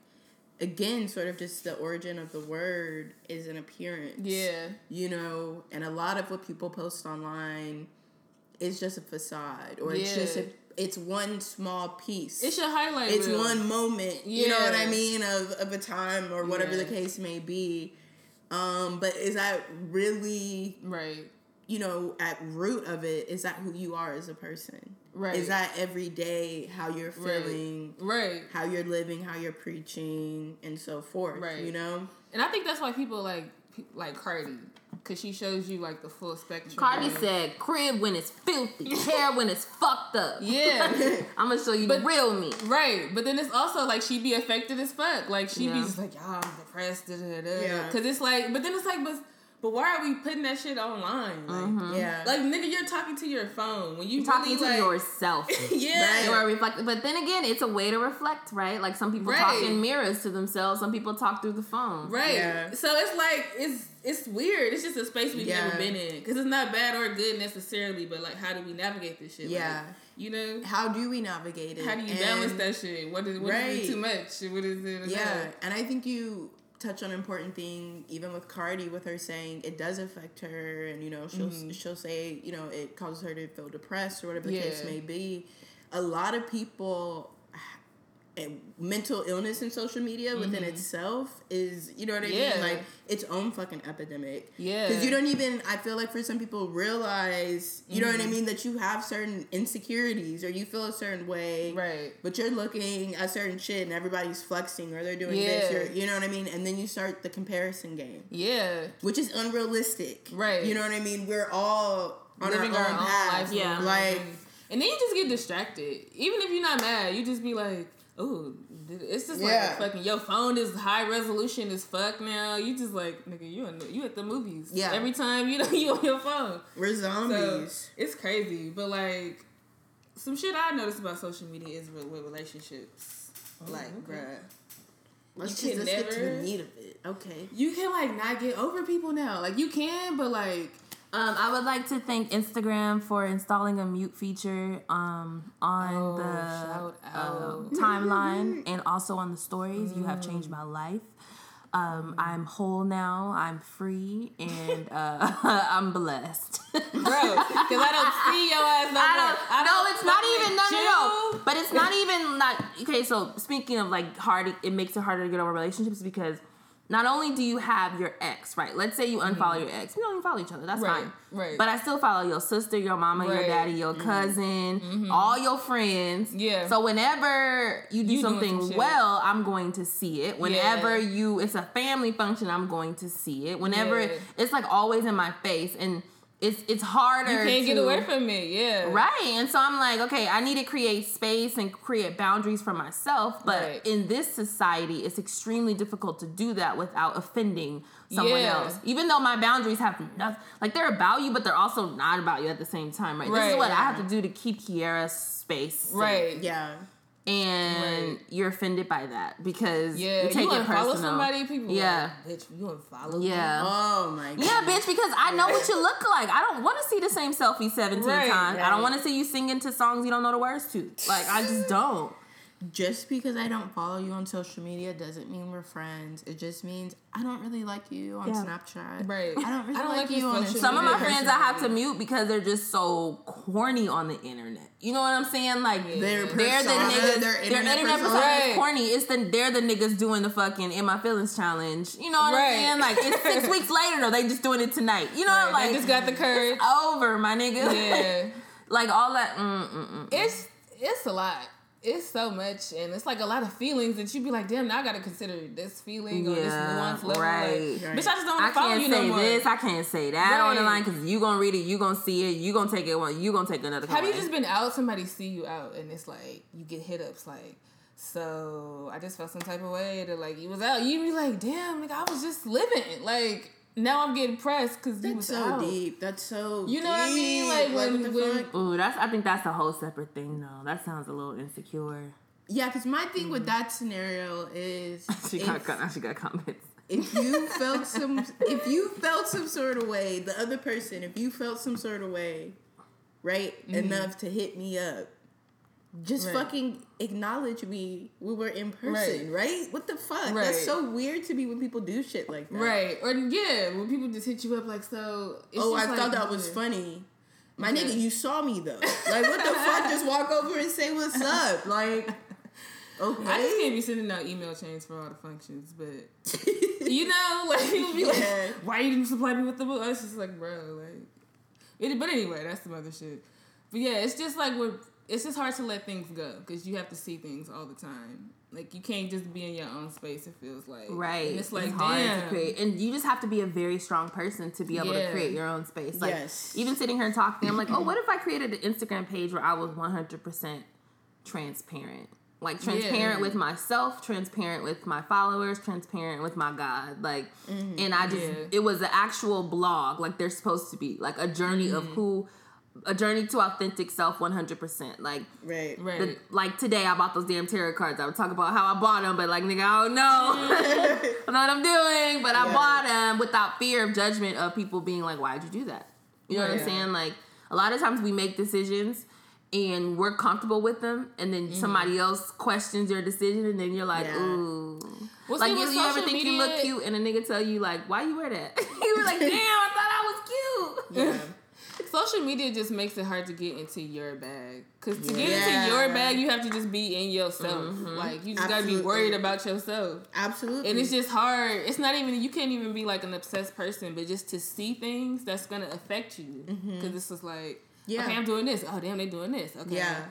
again, sort of just the origin of the word is an appearance. yeah. You know, and a lot of what people post online is just a facade, or it's just a, it's one small piece. It's your highlight. it's reel. one moment Yeah. you know what i mean of, of a time or whatever the case may be um but is that really Right. you know, at root of it, is that who you are as a person? Right. Is that every day how you're feeling, Right. how you're living, how you're preaching, and so forth? Right. You know. And I think that's why people like like Cardi, because she shows you like the full spectrum. Cardi of- said, "Crib when it's filthy, [laughs] hair when it's fucked up." Yeah. [laughs] I'm gonna show you the But- real me. Right, but then it's also like she'd be affected as fuck. Like she be Yeah. just like, y'all, I'm depressed. Da, da, da. Yeah. Cause it's like, but then it's like, but but why are we putting that shit online? Like, Yeah. like nigga, you're talking to your phone when you Mm-hmm. Talking really, to like, yourself. [laughs] Yeah, You are reflecting, but then again, it's a way to reflect, right? Like some people Right. talk in mirrors to themselves, some people talk through the phone. right. Yeah. So it's like it's it's weird. It's just a space we've Yeah. never been in because it's not bad or good necessarily, but like, how do we navigate this shit? Like, Yeah. you know, How do we navigate it? how do you And- balance that shit? What is what is Right. it too much? What is it? Yeah, enough? and I think you touch on an important thing, even with Cardi, with her saying it does affect her, and you know she'll Mm-hmm. she'll say you know it causes her to feel depressed or whatever the case may be. A lot of people. And mental illness in social media within itself is, you know what I Mm-hmm. Yeah. mean? Like its own fucking epidemic. Yeah. Because you don't even, I feel like for some people, realize, you know what Mm-hmm. I mean, that you have certain insecurities or you feel a certain way Right. but you're looking at certain shit and everybody's flexing or they're doing Yeah. this or you know what I mean and then you start the comparison game Yeah. which is unrealistic Right. you know what I mean we're all on living our own, path lives. Yeah. like and then you just get distracted. Even if you're not mad, you just be like, oh, it's just like Yeah. fucking your phone is high resolution as fuck now. You just like nigga, you in, you at the movies. Yeah. Every time you know [laughs] you on your phone. we're So zombies it's crazy, but like some shit I noticed about social media is with, with relationships. Oh, like, bruh. let's you just can let's get to the meat of it okay You can like not get over people now. Like you can, but like Um, I would like to thank Instagram for installing a mute feature um, on Oh, the uh, [laughs] timeline and also on the stories. You have changed my life. Um, I'm whole now. I'm free and uh, [laughs] I'm blessed. [laughs] bro, because I don't see your ass no I don't. I don't it's not even. No, no, no. But it's not even like. Okay, so speaking of like hard, it makes it harder to get over relationships because not only do you have your ex, right? Let's say you unfollow your ex. We don't even follow each other. That's Mm-hmm. Right, fine. right. But I still follow your sister, your mama, your Right. Mm-hmm. daddy, your cousin, all your friends. Yeah. So whenever you do You something some well, I'm going to see it. Whenever Yeah. you, it's a family function, I'm going to see it. Whenever Yeah. it's like always in my face, and it's it's harder. You can't get away from it, yeah. Right. And so I'm like, okay, I need to create space and create boundaries for myself. But Right. in this society, it's extremely difficult to do that without offending someone Yeah. else. Even though my boundaries have nothing, like they're about you, but they're also not about you at the same time, right? This is Right. what I have to do to keep Kiara's space. safe. Right. yeah And Right. you're offended by that because Yeah. you take you it follow personal. somebody, people Yeah. like, bitch, you unfollow Yeah. oh my god Yeah, bitch, because I know what you [laughs] look like. I don't want to see the same selfie 17 Right, times. I don't want to see you singing to songs you don't know the words to. Like, I just [laughs] don't. Just because I don't follow you on social media doesn't mean we're friends. It just means I don't really like you on Yeah. Snapchat. Right. I don't really I don't like, like you on social Instagram. Some of my friends I have to mute because they're just so corny on the internet. You know what I'm saying? Like, Their they're the niggas. their Their internet internet persona persona. is corny. It's the they're the niggas doing the fucking in my feelings challenge. You know what Right. I'm saying? Like it's six [laughs] weeks later though. They just doing it tonight. You know, Right, like they just got the courage. over, my nigga. Yeah. [laughs] like all that. Mm, mm, mm. it's it's a lot. It's so much, and it's like a lot of feelings that you be like, damn, now I gotta consider this feeling or this Yeah, nuance level. right. Like, Right. Bitch, I just don't I want to follow can't you say no more. this. I can't say that on the Right. line because you gonna read it. You gonna see it. You gonna take it one. You gonna take another. Have you just been out? Somebody see you out, and it's like you get hit ups like. So I just felt some type of way that like you was out. You be like, damn, like I was just living. Like now I'm getting pressed because you was That's so out. deep. That's so. You know what I mean? deep. Like, when- what the when- fuck? Ooh, that's. I think that's a whole separate thing though. That sounds a little insecure. Yeah, because my thing with mm. that scenario is [laughs] She if, got. Now she got comments. if you [laughs] felt some, if you felt some sort of way, the other person, if you felt some sort of way, right, mm. enough to hit me up, just. Right. fucking acknowledge me. We were in person, right? What the fuck? Right. That's so weird to me when people do shit like that. Right. Or yeah, when people just hit you up like so. It's Oh, I like, thought that was funny. My Yeah. nigga, you saw me though. Like, what the fuck? [laughs] Just walk over and say what's up. Like, okay. I just can't be sending out email chains for all the functions, but you [laughs] know, like [laughs] people be Yeah. like, "Why you didn't supply me with the book?" It's just like, bro, like It, but anyway, that's some other shit. But yeah, it's just like we're. It's just hard to let things go because you have to see things all the time. Like you can't just be in your own space. It feels like Right. And it's like hard damn. to create. And you just have to be a very strong person to be able to create your own space. Like Yes. even sitting here and talking, I'm like, oh, what if I created an Instagram page where I was 100% transparent? Like transparent Yeah. with myself, transparent with my followers, transparent with my God. Like, mm-hmm. and I just, Yeah. it was an actual blog, like they're supposed to be, like a journey of mm-hmm. who, a journey to authentic self 100%. Like, Right. Right. the, like today, I bought those damn tarot cards. I would talk about how I bought them, but like nigga, I don't know, [laughs] I don't know what I'm doing. But I bought them without fear of judgment of people being like, "Why'd you do that?" You know what I'm Yeah. saying? Like a lot of times we make decisions and we're comfortable with them, and then somebody else questions your decision, and then you're like, Yeah. "Ooh." Well, like see, you, you ever social think you look cute, and a nigga tell you like, "Why you wear that?" [laughs] you were like, [laughs] "Damn, I thought I was cute." Yeah. Social media just makes it hard to get into your bag. Cause to get into your bag, you have to just be in yourself. Mm-hmm. Like you just gotta be worried about yourself. Absolutely. And it's just hard. It's not even you can't even be like an obsessed person, but just to see things that's gonna affect you. Because this just like, Mm-hmm. Yeah. okay, I'm doing this. Oh damn, they doing this. Okay, yeah.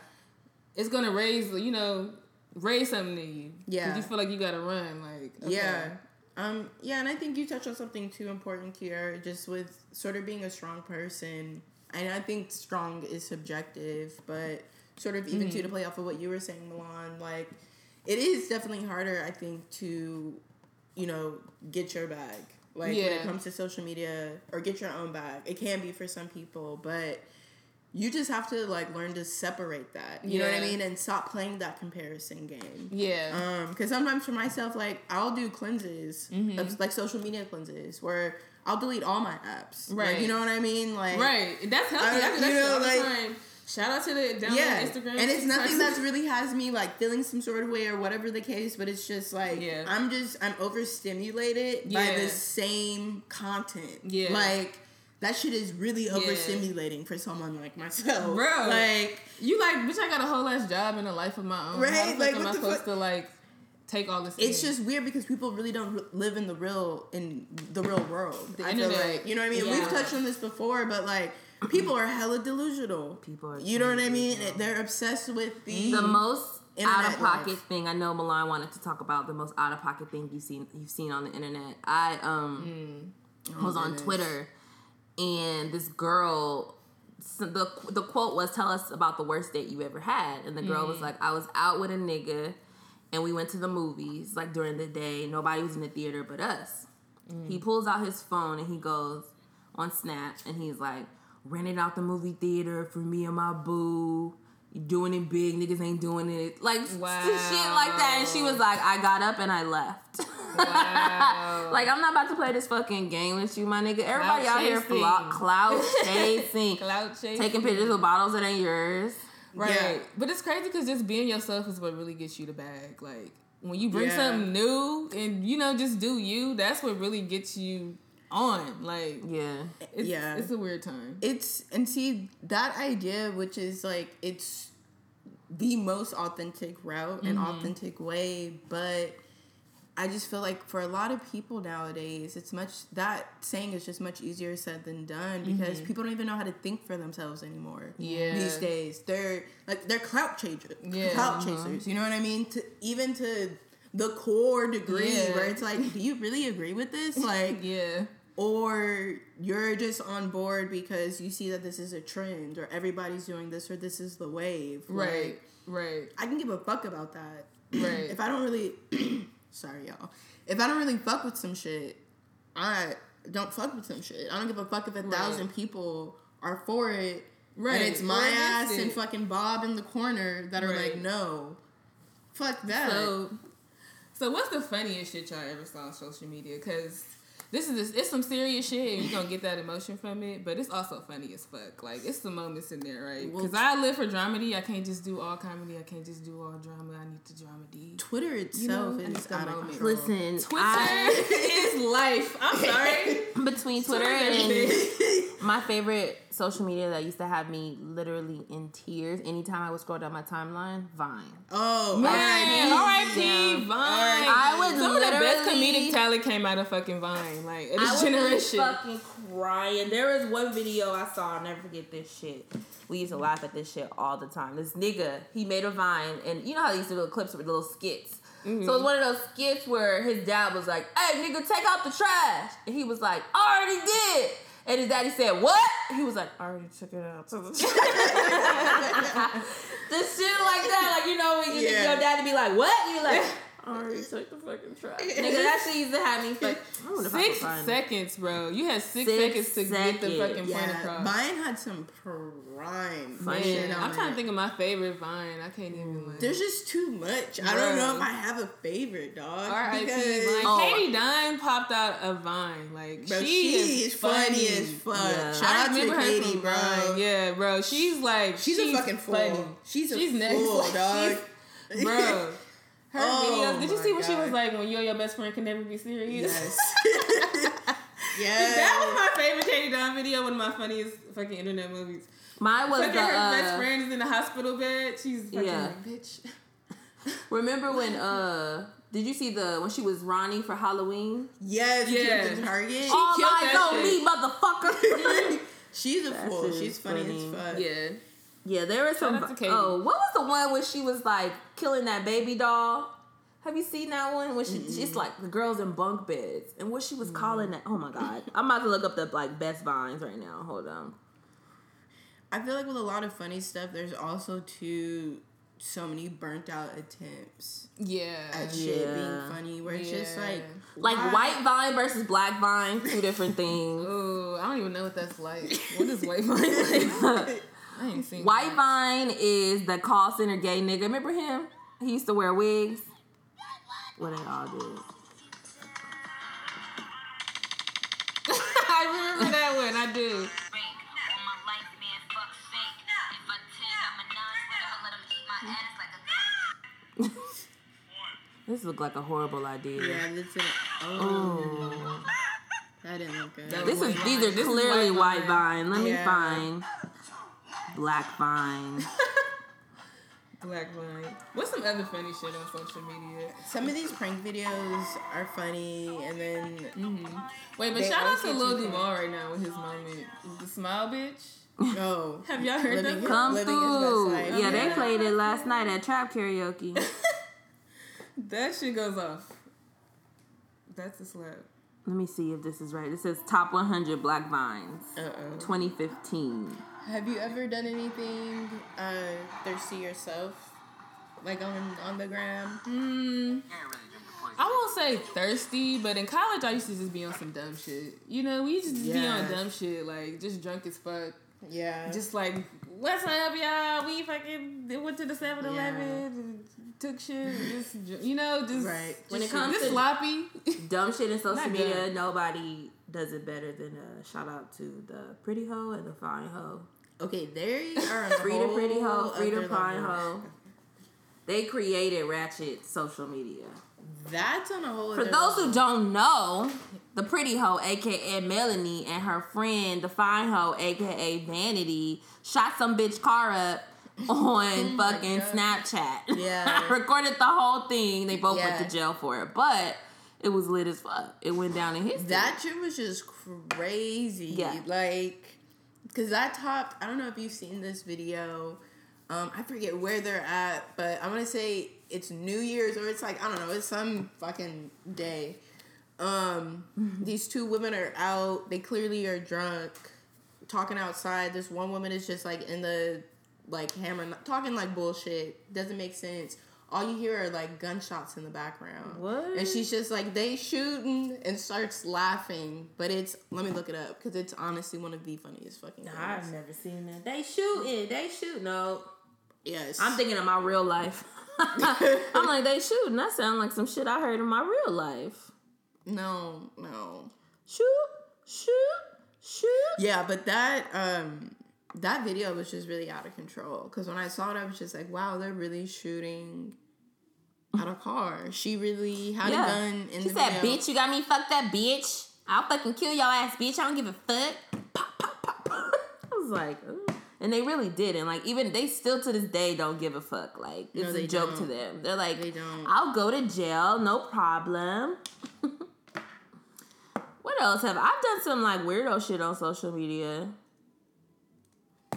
it's gonna raise you know raise something in you. 'Cause Yeah. you feel like you gotta run. Like okay. Yeah. Um, yeah, and I think you touched on something too important here, just with sort of being a strong person. And I think strong is subjective, but sort of even too to play off of what you were saying, Malon, like it is definitely harder, I think, to, you know, get your bag. Like when it comes to social media or get your own bag. It can be for some people, but you just have to like learn to separate that. You know what I mean? And stop playing that comparison game. Yeah. Um, because sometimes for myself, like I'll do cleanses, Mm-hmm. of, like social media cleanses, where I'll delete all my apps. Like, Right. you know what I mean? Like, right. That's healthy. I- I, do you know, like- Shout out to the down Yeah, Instagram. and it's nothing that's really has me like feeling some sort of way or whatever the case, but it's just like Yeah. I'm just I'm overstimulated by the same content. Yeah. like that shit is really overstimulating for someone like myself, Bro. Like, You like, bitch, I got a whole ass job and a life of my own. Right, How the fuck like, am what I supposed fuck- to like take all this? it's in? just weird because people really don't live in the real in the real world. The I feel internet. like you know what I mean. Yeah. We've touched on this before, but like [clears throat] people are hella delusional. People are you know what I totally mean? They're obsessed with the the most Internet out of pocket life. thing I know Malon wanted to talk about the most out of pocket thing you've seen you've seen on the internet. I um was on goodness. Twitter and this girl so the the quote was tell us about the worst date you ever had and the girl was mm. like I was out with a nigga and we went to the movies like during the day nobody was in the theater but us. Mm. He pulls out his phone and he goes on Snap and he's like rented out the movie theater for me and my boo. You doing it big, niggas ain't doing it. Like s- shit like that. And she was like, I got up and I left. Wow. [laughs] like I'm not about to play this fucking game with you, my nigga. Everybody Clout out here chasing. flo- clout [laughs] chasing, Clout chasing. taking pictures with bottles that ain't yours. Right. Yeah. But it's crazy because just being yourself is what really gets you the bag. Like when you bring Yeah. something new and you know just do you, that's what really gets you on. Like Yeah. it's, Yeah. it's a weird time. it's and see that idea which is like it's the most authentic route and Mm-hmm. authentic way but i just feel like for a lot of people nowadays it's much that saying is just much easier said than done because people don't even know how to think for themselves anymore Mm-hmm. Yeah. these days they're like they're clout chasers Yeah. clout Mhm. chasers you know what i mean to even to the core degree Yeah. where it's like do you really agree with this [laughs] like Yeah. Or you're just on board because you see that this is a trend or everybody's doing this or this is the wave. Right. Like, Right. I can give a fuck about that. Right. If I don't really [clears throat] sorry y'all. If I don't really fuck with some shit, I don't fuck with some shit. I don't give a fuck if a thousand people are for it. Right. And it's my against ass it. and fucking Bob in the corner that are Right. like, no. Fuck that. So, so what's the funniest shit y'all ever saw on social media? Because this is this, it's some serious shit, and you're gonna get that emotion from it. But it's also funny as fuck. Like it's the moments in there, right? Well, Because I live for dramedy. I can't just do all comedy. I can't just do all drama. I need the dramedy. Twitter itself know, is out of control. Listen, Twitter I, [laughs] is life. I'm sorry. [laughs] between Twitter Twitter and. [laughs] My favorite social media that used to have me literally in tears anytime I would scroll down my timeline, Vine. Oh, Man, R.I.P. R.I.P. Yeah. Vine. I would Some of the best comedic talent came out of fucking Vine. Like I this was just generation. fucking crying. There was one video I saw. I'll never forget this shit. We used to laugh at this shit all the time. This nigga, he made a vine, and you know how they used to do clips with little skits. So it was mm-hmm. one of those skits where his dad was like, "Hey, nigga, take out the trash," and he was like, "I already did." And his daddy said, "What?" He was like, "I already took it out." to [laughs] the trash." This shit like that, like you know, when you, Yeah. your daddy be like, "What?" You like, "I already took the fucking trash." [laughs] Nigga, that shit used to have me. Like, I wonder if I could Six seconds, bro. You had six, Six seconds to get the seconds. fucking point across. Vine had some prime Man, shit on I'm trying to think of my favorite Vine. I can't even like. There's just too much. I don't know if I have a favorite dog. R.I.P. because- Vine. Oh. Katie Dunn popped out a Vine. Like Bro, she, she is is funny as fuck. Yeah. Shout I out to remember her Katie, from bro. Vine. Yeah, bro. She's like She's, a fucking fool. funny. She's a She's next. [laughs] fool, Like, dog. she's- bro. Her Oh videos. Did you see what she was like when you and your best friend can never be serious? Yes. [laughs] yes. That was my favorite Katie Dunn video. One of my funniest fucking internet movies. Mine was Fucking the. her best Uh, friend is in the hospital bed. She's fucking Yeah. like, bitch. [laughs] remember when? Uh, did you see the when she was Ronnie for Halloween? Yes, Yeah. target. All killed eyes on me, motherfucker. [laughs] She's a fool. She's funny, funny. as fuck. Yeah. Yeah, there was some. Oh, what was the one when she was like killing that baby doll? Have you seen that one? When she, she's like the girls in bunk beds, and what she was calling that? Oh my god, [laughs] I'm about to look up the like best vines right now. Hold on. I feel like with a lot of funny stuff, there's also too so many burnt out attempts Yeah. at shit Yeah. being funny, where it's just like Like why- white vine versus black vine, two different [laughs] things. Oh, I don't even know what that's like. [laughs] What is white vine like? I ain't seen White that. Vine is the call center gay nigga. Remember him? He used to wear wigs. What they all did. [laughs] I remember that one. I do. All my life, man, fuck fake. If I tell I'm a non-sweater, I'll let 'em eat my ass [laughs] like a This looked like a horrible idea. yeah, this is oh. oh, that didn't look good. That This is these are This is clearly White white vine. Let me find black vine. [laughs] Black Vine. What's some other funny shit on social media? Some of these prank videos are funny, and then Wait, but shout out to get Lil Duval right now with his moment. The smile bitch. oh, [laughs] Have y'all heard Living that? his- Come his through. life. Yeah, they played it last night at Trap Karaoke. [laughs] That shit goes off. That's a slap. Let me see if this is right. It says top 100 black vines, uh oh. 2015. Have you ever done anything uh, thirsty yourself, like on on the gram? Mm, I won't say thirsty, but in college I used to just be on some dumb shit. You know, we used to just be on dumb shit, like just drunk as fuck. Yeah, Just like, what's up, y'all? We fucking went to the 7 Eleven, took shit, just, you know, just. Right. When it comes just to- sloppy. Dumb shit in social media, good. nobody does it better than a shout out to the pretty hoe and the fine hoe. Okay. There you [laughs] are. on a Free the pretty hoe, whole free the other fine level. They created ratchet social media. That's on a whole. For those who don't know, the pretty hoe, aka Melanie, and her friend, the fine hoe, aka Vanity, shot some bitch car up [laughs] oh on fucking Snapchat. [laughs] Yeah. Recorded the whole thing. They both went to jail for it. But it was lit as fuck. It went down in history. That shit was just crazy. Yeah. Like, because that topped, I don't know if you've seen this video. Um, I forget where they're at, but I'm going to say it's New Year's or it's like, I don't know, it's some fucking day. Um, [laughs] these two women are out. They clearly are drunk, talking outside. This one woman is just like in the, like, hammer, talking like bullshit. Doesn't make sense. All you hear are like gunshots in the background. What? And she's just like, they shooting and starts laughing. But it's, let me look it up because it's honestly one of the funniest fucking things. I've never seen that. They shooting. They shoot. No, Yes. I'm thinking of my real life. [laughs] I'm like, they shooting. That sounds like some shit I heard in my real life. No, no. Shoot, shoot, shoot. Yeah, but that um that video was just really out of control. Cause when I saw it, I was just like, wow, they're really shooting at a car. She really had a gun in she the said, video. "Bitch, you got me fuck that bitch. I'll fucking kill your ass, bitch. I don't give a fuck." Pop, pop, pop, [laughs] I was like, and they really didn't. Like even they still to this day don't give a fuck. Like it's No, a joke to don't. them. They're like, They don't. I'll go to jail, no problem. [laughs] what else have I've done some like weirdo shit on social media?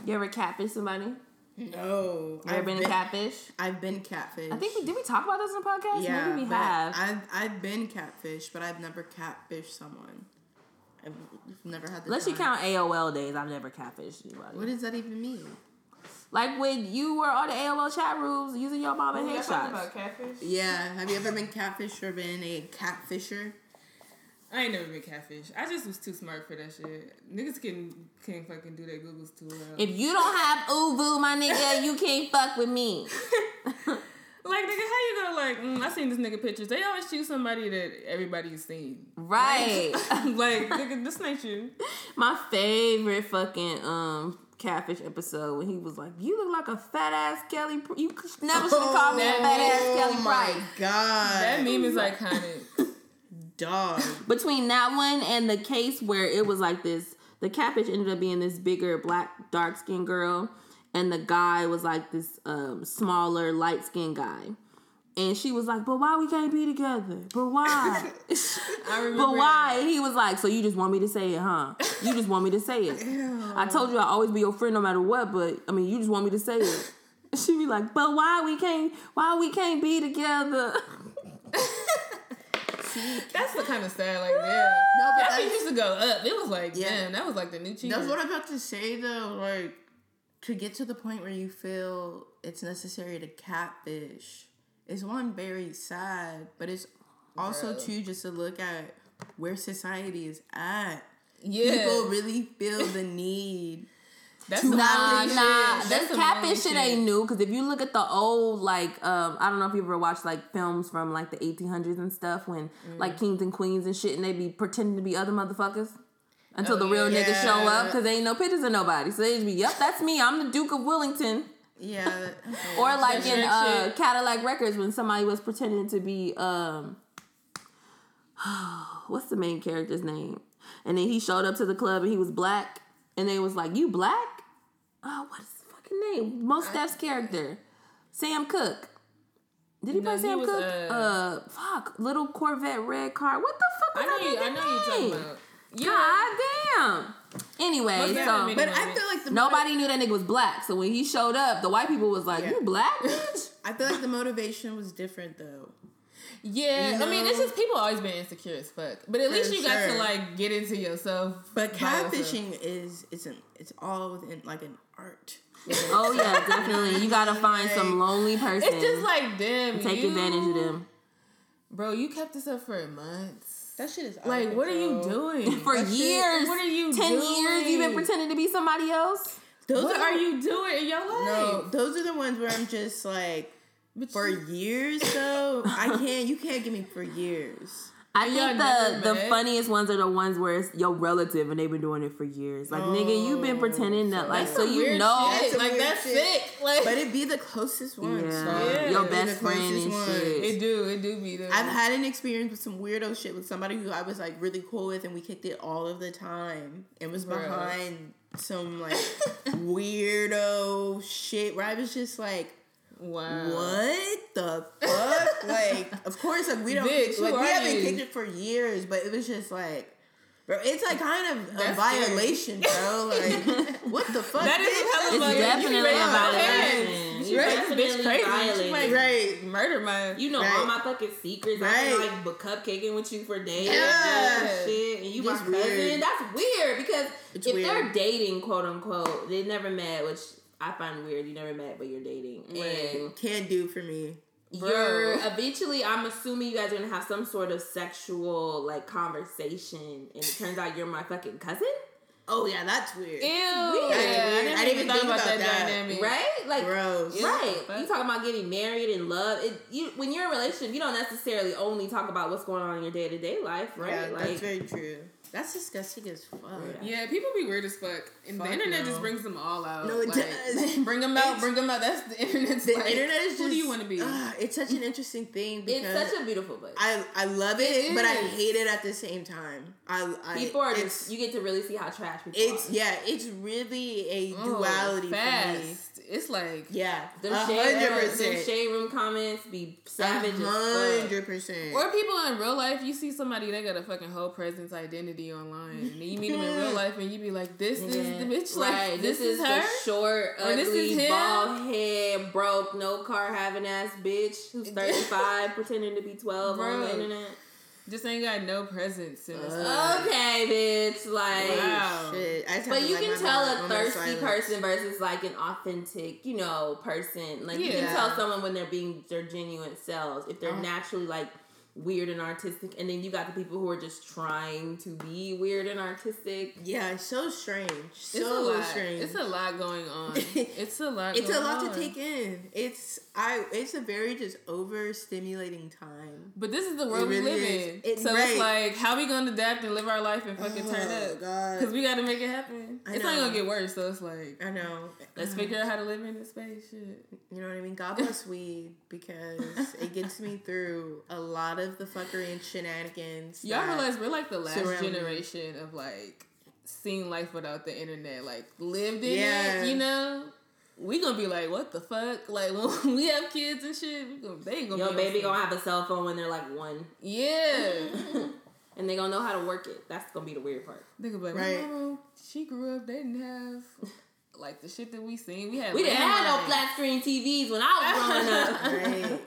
You ever catfish somebody? No. You ever been, a catfish? I've been catfish. I think we did we talk about this in the podcast? yeah, Maybe we have. I've I've been catfish, but I've never catfished someone. I've never had the Unless you count AOL days, I've never catfished anybody. What does that even mean? Like when you were on the AOL chat rooms using your mama We got headshots. Yeah. Have you ever been catfished or been a catfisher? I ain't never been catfish. I just was too smart for that shit. Niggas can can fucking do their googles too well. If you don't have Uvu, my nigga, [laughs] you can't fuck with me. [laughs] like nigga, how you gonna like? Mm, I seen this nigga pictures. They always choose somebody that everybody's seen. Right. [laughs] like nigga, this ain't you. My favorite fucking um catfish episode when he was like, "You look like a fat ass Kelly. Pr- You never should have called me a fat ass Oh Kelly my god. That meme is iconic. Dog. Between that one and the case where it was like this, the catfish ended up being this bigger black dark skinned girl, and the guy was like this um smaller light skinned guy. And she was like, "But why we can't be together? But why? [laughs] [laughs] I remember. but why?" And he was like, "So you just want me to say it, huh? You just want me to say it? I told you I always be your friend no matter what. But I mean, you just want me to say it." [laughs] She'd be like, "But why we can't? Why we can't be together?" That's the kind of sad. Like yeah. [laughs] No, but That used to go up. It was like, Yeah. damn, that was like the new cheater. That's what I'm about to say though. Like to get to the point where you feel it's necessary to catfish is one very sad, but it's also Bro. too just to look at where society is at. yeah. People really feel the need. That's Nah, nah, shit. That's some catfish shit ain't new. Because if you look at the old, like, um, I don't know if you ever watched like films from like the 1800s and stuff, when Mm. like kings and queens and shit, and they be pretending to be other motherfuckers until Oh, the real yeah. niggas show up because ain't no pictures of nobody. So they just be, yep, that's me. I'm the Duke of Wellington. Yeah. [laughs] Or like in uh. Cadillac Records when somebody was pretending to be um, [sighs] what's the main character's name? And then he showed up to the club and he was black, and they was like, "You black? Oh, what is his fucking name? Mos Def's character, Sam Cooke. Did he No, play he Sam was, Cooke? uh, Uh, fuck, little Corvette red car. What the fuck I was know that you. I nigga know you talking about. Yeah. God damn. Anyway, Must so but I feel like the nobody knew that nigga was black. So when he showed up, the white people was like, Yeah. "You black, [laughs] bitch." I feel like the motivation was different though. Yeah, You I mean, it's just people always been insecure as fuck. But at least For you got to like get into yourself. But by yourself. catfishing is it's an it's all within like an art. Oh yeah, definitely. You gotta [laughs] find some lonely person. It's just like them. take you- advantage of them bro. You kept this up for months. That shit is out Like, of what are you doing [laughs] for That shit- years. what are you Ten years you've been pretending to be somebody else. Those What are are you doing in your life? No, those are the ones where I'm just like But for you- years [laughs] though. I [laughs] can't. You can't get me for years. I think the the met? funniest ones are the ones where it's your relative and they've been doing it for years. Like nigga, you've been Oh, pretending that like so you know. shit. That's like weird that's shit. sick. Like, But it be the closest one. Yeah, dog. Yeah. your It be best the friend and ones. shit. it do, it do be there. I've had an experience with some weirdo shit with somebody who I was like really cool with, and we kicked it all of the time. It was Bruh. behind some like [laughs] weirdo shit where I was just like, wow. what the fuck? like, of course, like we don't, Bitch, like we haven't you? kicked it for years, but it was just like. Bro, it's like kind of a That's violation, bro. Like, [laughs] what the fuck? That is bitch? hella It's like, you definitely raised a my violation. parents. You Right? definitely Bitch crazy. She violated. might Right. murder my. You know Right. all my fucking secrets. I've been like bu- cupcaking with you for days Yeah. and oh, shit, and you Just my cousin. weird. That's weird because It's if weird. they're dating, quote unquote, they never met, which I find weird. You never met, but you're dating, and Can't do for me. you're eventually. I'm assuming you guys are gonna have some sort of sexual like conversation, and it turns out you're my fucking cousin, Oh yeah, that's weird. Ew. weird. Yeah, I didn't I didn't even think about about that, that. dynamic. right? Like Gross. Right. Yeah. You talking about getting married and love. It you when you're in a relationship, you don't necessarily only talk about what's going on in your day to day life, right? Yeah, like that's very true. That's disgusting as fuck. Yeah, people be weird as fuck, and Fuck the internet no. just brings them all out. No, it Like, does. Bring them out, bring them out. That's the internet's The like, internet is just. Who do you want to be? ah, it's such an interesting thing because It's such a beautiful place. I I love it, It but I hate it at the same time. I, I people are just you get to really see how trash people it's are. yeah, it's really a Oh, duality for me. fast. It's like Yeah, Them a shade, hundred them percent, shade room comments be a savage as fuck. hundred percent. Or people in real life, you see somebody they got a fucking whole presence identity online, and you meet them in real [laughs] life, and you be like, "This is the bitch. Like, right. this, is, the her." short, Or this ugly, is him. bald head, broke, no car having ass bitch who's [laughs] 35 pretending to be 12 on the internet. Just ain't got no presence in this. Uh, Okay, bitch. Like, Wow. Shit, I But you like can tell moment- a thirsty person versus like an authentic, you know, person. Like you can tell someone when they're being their genuine selves if they're Uh-huh. naturally like weird and artistic, and then you got the people who are just trying to be weird and artistic. Yeah, it's so strange. It's a So strange. It's a lot going on. [laughs] It's a lot. It's a lot on. to take in. It's I. It's a very just overstimulating time. But this is the world we really live is. in. It- so right. it's like, how we gonna adapt and live our life and fucking turn Oh, up? God. Because we got to make it happen. I it's not gonna get worse. So it's like, I know. let's uh-huh. figure out how to live in this space. Shit. You know what I mean? God bless weed because it gets me [laughs] through a lot of the fuckery and shenanigans. Y'all realize we're like the last me. generation of like seeing life without the internet, like lived in Yeah. it. You know. We gonna be like, what the fuck? Like [laughs] when we have kids and shit, we gonna, they gonna Yo, be baby gonna have a cell phone when they're like one, Yeah. [laughs] and they gonna know how to work it. That's gonna be the weird part. They gonna be like, Right. my mama, she grew up, they didn't have like the shit that we seen. We had We didn't have no landlines. flat screen TVs when I was growing up. [laughs] Right.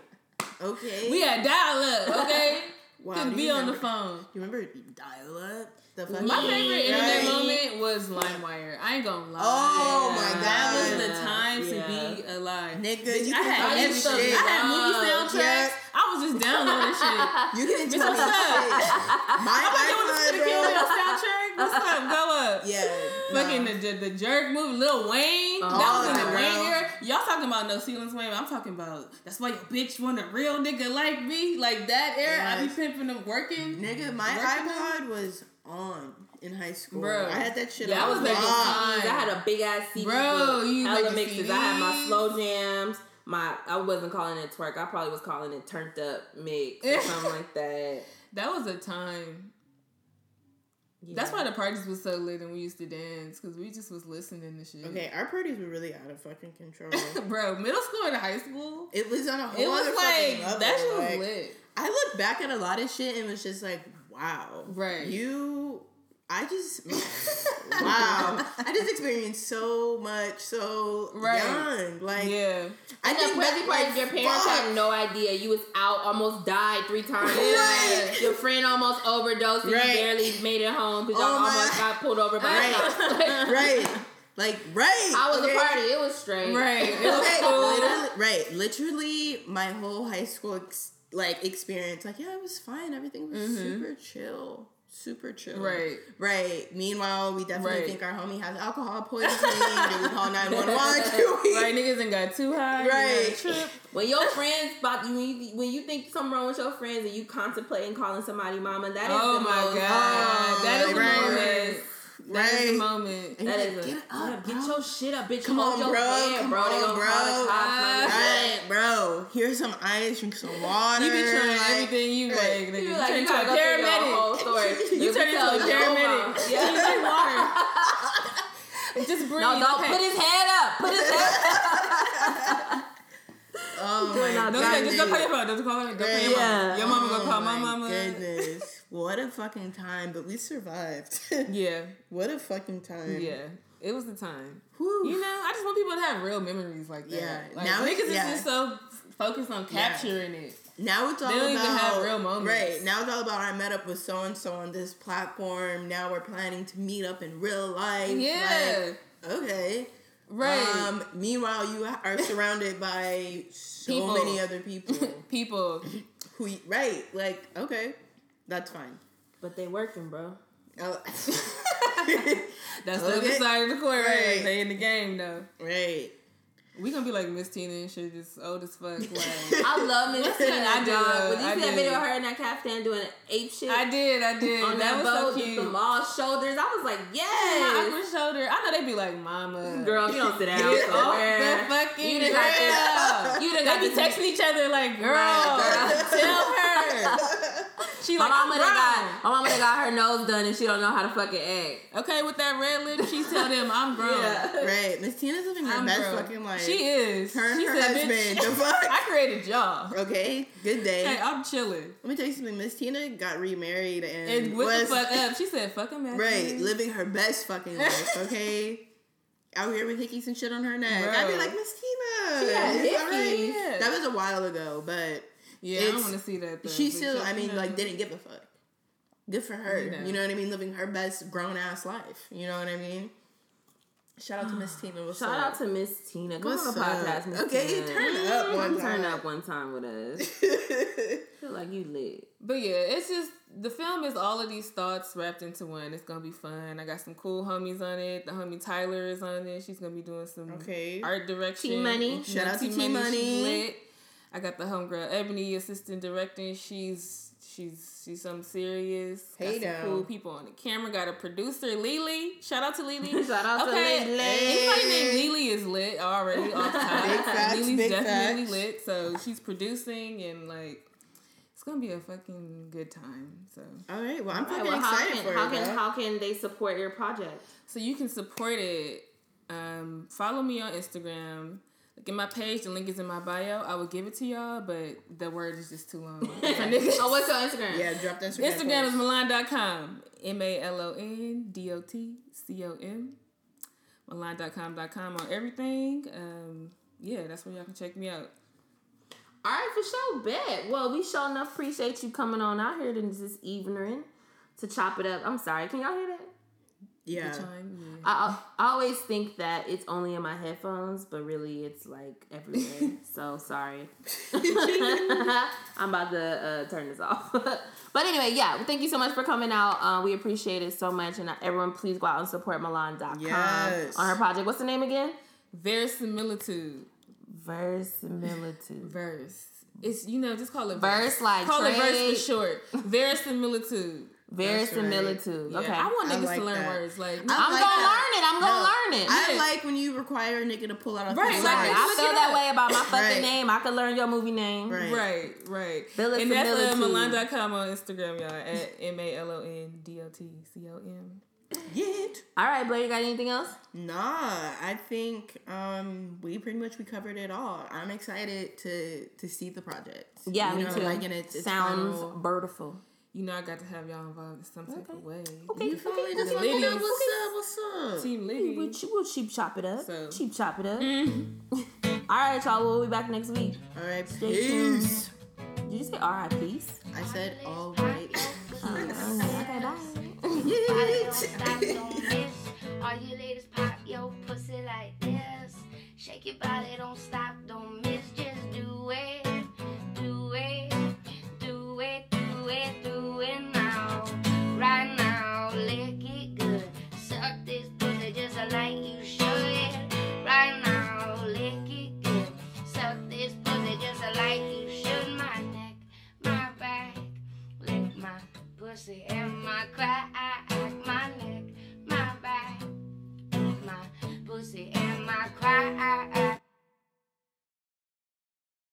Okay. We had dial up, okay? Wow, Couldn't be you on the phone. You remember dial up? The fucking My favorite internet moment was LimeWire. I ain't gonna lie. Oh my god, That was the time Yeah. to be alive. Nigga, Bitch, you I had every shit. shit. I had movie soundtracks. yeah. I was just downloading shit. [laughs] You can Bitch, tell me what's up? shit. [laughs] My I'm like, yo, what's iPod, the kill bro. your soundtrack? What's up? Go up. [laughs] Yeah. Fucking nah. the, the jerk movie, Lil Wayne. Oh, that Oh, was in the. Wayne era. Y'all talking about no ceilings Wayne. I'm talking about that's why your bitch want a real nigga like me. Like that era. I be pimping them working. Nigga, my Working iPod was on in high school. Bro. I had that shit Yeah, I was making lock. CDs. I had a big ass CD. Bro, you hella making mixes. I had my CDs? slow jams. My I wasn't calling it twerk. I probably was calling it turned up mix or [laughs] something like that. That was a time. Yeah. That's why the parties was so lit and we used to dance because we just was listening to shit. Okay, our parties were really out of fucking control. [laughs] Bro, middle school and high school, it was on a whole it was other like fucking level. that shit was like, lit. I look back at a lot of shit and it was just like, wow. Right. You I just [laughs] wow. I just experienced so much so Right. young. Like Yeah. I And the think crazy back, part like, your parents fuck. had no idea. You was out, almost died three times. Right. Your friend almost overdosed and Right. you barely made it home because Oh y'all my- almost got pulled over by Right. [laughs] [laughs] Right. Like right. I was okay? a party. It was straight. Right. It was cool. literally, right. Literally, my whole high school ex- like experience, like yeah, it was fine. Everything was super chill, super chill. Mm-hmm. Right. right. Meanwhile, we definitely Right. think our homie has alcohol poisoning. Did we call [laughs] nine one one? Right, niggas ain't got too high. Right. Right. When your friends about you, when you, when you think something wrong with your friends and you contemplating calling somebody mama, that is Oh the my most. god. that is the right, That is the Right. moment. That is like, a, get up, get your shit up, bitch. Come Hold on, your bro. head, Come bro. On, gonna call the bro. Right, bro. Here's some ice, drink some water. You be trying like- everything you right. like, nigga. You You like, turn you into a gotta go through your paramedic. [laughs] You turn into a paramedic. mom. [laughs] Yeah. You drink water. [laughs] Just breathe. No, okay. put his head up. Put his head up. Oh my god. just go call your phone. Just call her. Go call your mama. Your mama gonna call Oh my mama. Goodness. What a fucking time, but we survived. [laughs] Yeah. what a fucking time. Yeah. It was the time. Whew. You know, I just want people to have real memories like that. Yeah. Like, Now niggas it's- is yeah. just so focused on capturing it. Now it's all They about have real moments. Right. Now it's all about I met up with so and so on this platform. Now we're planning to meet up in real life. Yeah. Like, okay. Right. Um, meanwhile, you are surrounded by so People. many other people [laughs] people. who, right? Like, okay, that's fine. But they working, bro. Oh, [laughs] That's the other side of the coin, right? Right. They in the game though. right. We gonna be like Miss Tina and shit, just old as fuck. Like [laughs] I love Miss [laughs] Tina. I do, dog. When you I see that video of her in that caftan doing ape shit I did, I did. on that that, was boat so with cute. the mall shoulders, I was like, My yes. awkward shoulder. I know they'd be like, "Mama, Girl, you don't sit down get off somewhere. the fucking You done got this- grill." you done They got be this- texting each other like, "Girl, Right, tell her." [laughs] She like, My like, mama I'm done got my mama done got her nose done and she don't know how to fucking act. Okay, with that red lip, she tell them I'm grown. Right. Miss Tina's living her I'm best grown. fucking life. She is. Her and she her said, husband. The fuck? [laughs] I created y'all. Okay. Good day. Hey, I'm chilling. Let me tell you something. Miss Tina got remarried and, And what was the fuck up? She said, "Fucking man." right living her best fucking life. Okay. [laughs] Out here with hickeys and shit on her neck. I'd be like, Miss Tina. She had right? hickeys. That was a while ago, but Yeah, I don't want to see that. Though, she still, I mean, know. like, didn't give a fuck. Good for her. You know. You know what I mean? Living her best grown ass life. You know what I mean? Shout out to Miss [sighs] Tina. What's Shout up? out to Miss Tina. Come What's on the podcast, Miss Okay, Tina. turn up one Come Turn up one time with us. [laughs] feel like you lit. But yeah, it's just the film is all of these thoughts wrapped into one. It's gonna be fun. I got some cool homies on it. The homie Tyler is on it. She's gonna be doing some Okay. art direction. T-Money. Shout out to she's T-Money. lit. I got the homegirl Ebony assistant directing. She's she's she's something serious. Hey got some cool people on the camera. Got a producer Lily. Shout out to Lily. [laughs] Shout out to okay. Lily. Anybody named Lily is lit already [laughs] off top. Big facts, Lily's big definitely facts. lit. So she's producing and like it's gonna be a fucking good time. So All right. Well, I'm Alright, fucking well, how excited can for how it. can bro. how can they support your project? so you can support it. Um, follow me on Instagram. Look at my page. The link is in my bio. I will give it to y'all, but the word is just too long. [laughs] For niggas. oh, what's your Instagram? Yeah, drop the Instagram. Instagram is post. Malon.com. M A L O N D O T C O M. Malon.com.com on everything. Um, yeah, that's where y'all can check me out. All right, for sure, bet. Well, we sure enough appreciate you coming on out here this evening to chop it up. I'm sorry, can y'all hear that? Yeah. Yeah. I, I always think that it's only in my headphones, but really it's like everywhere. [laughs] so sorry. [laughs] I'm about to uh, turn this off. [laughs] but anyway, yeah, thank you so much for coming out. Uh, we appreciate it so much. And uh, everyone, please go out and support Malon.com Yes. on her project. What's the name again? Verisimilitude. Verisimilitude. Verse. It's you know just call it Verse like call it verse for short. Verisimilitude. Verisimilitude. Yeah, Okay. I want I niggas like to learn that. words like I I'm like gonna that. learn it. I'm gonna learn it. I Yeah. like when you require a nigga to pull out a Right, thesaurus. like- I Look feel that up. way about my fucking Right. name. I could learn your movie name. Right. Right, right. Verisimilitude. And that's uh, Malon.com on Instagram, y'all, at M A L O N D O T C O M. Yet. All right, Blair, you got anything else? Nah, I think um we pretty much we covered it all. I'm excited to to see the project. Yeah, You me know, too. Like, and it's, it's Sounds final- beautiful. You know I got to have y'all involved in some type of way. Okay, You feel me? Just okay. let me know Ladies. what's up. What's up? Team We'll, Liddy. che- we'll cheap chop it up. So- cheap chop it up. Mm-hmm. [laughs] All right, y'all. We'll be back next week. All right, Stay tuned. Did you say all right, peace? I said all right. [laughs] Oh, okay, bye. Stop. All you ladies pop your pussy like this. Shake your body, don't stop, don't miss.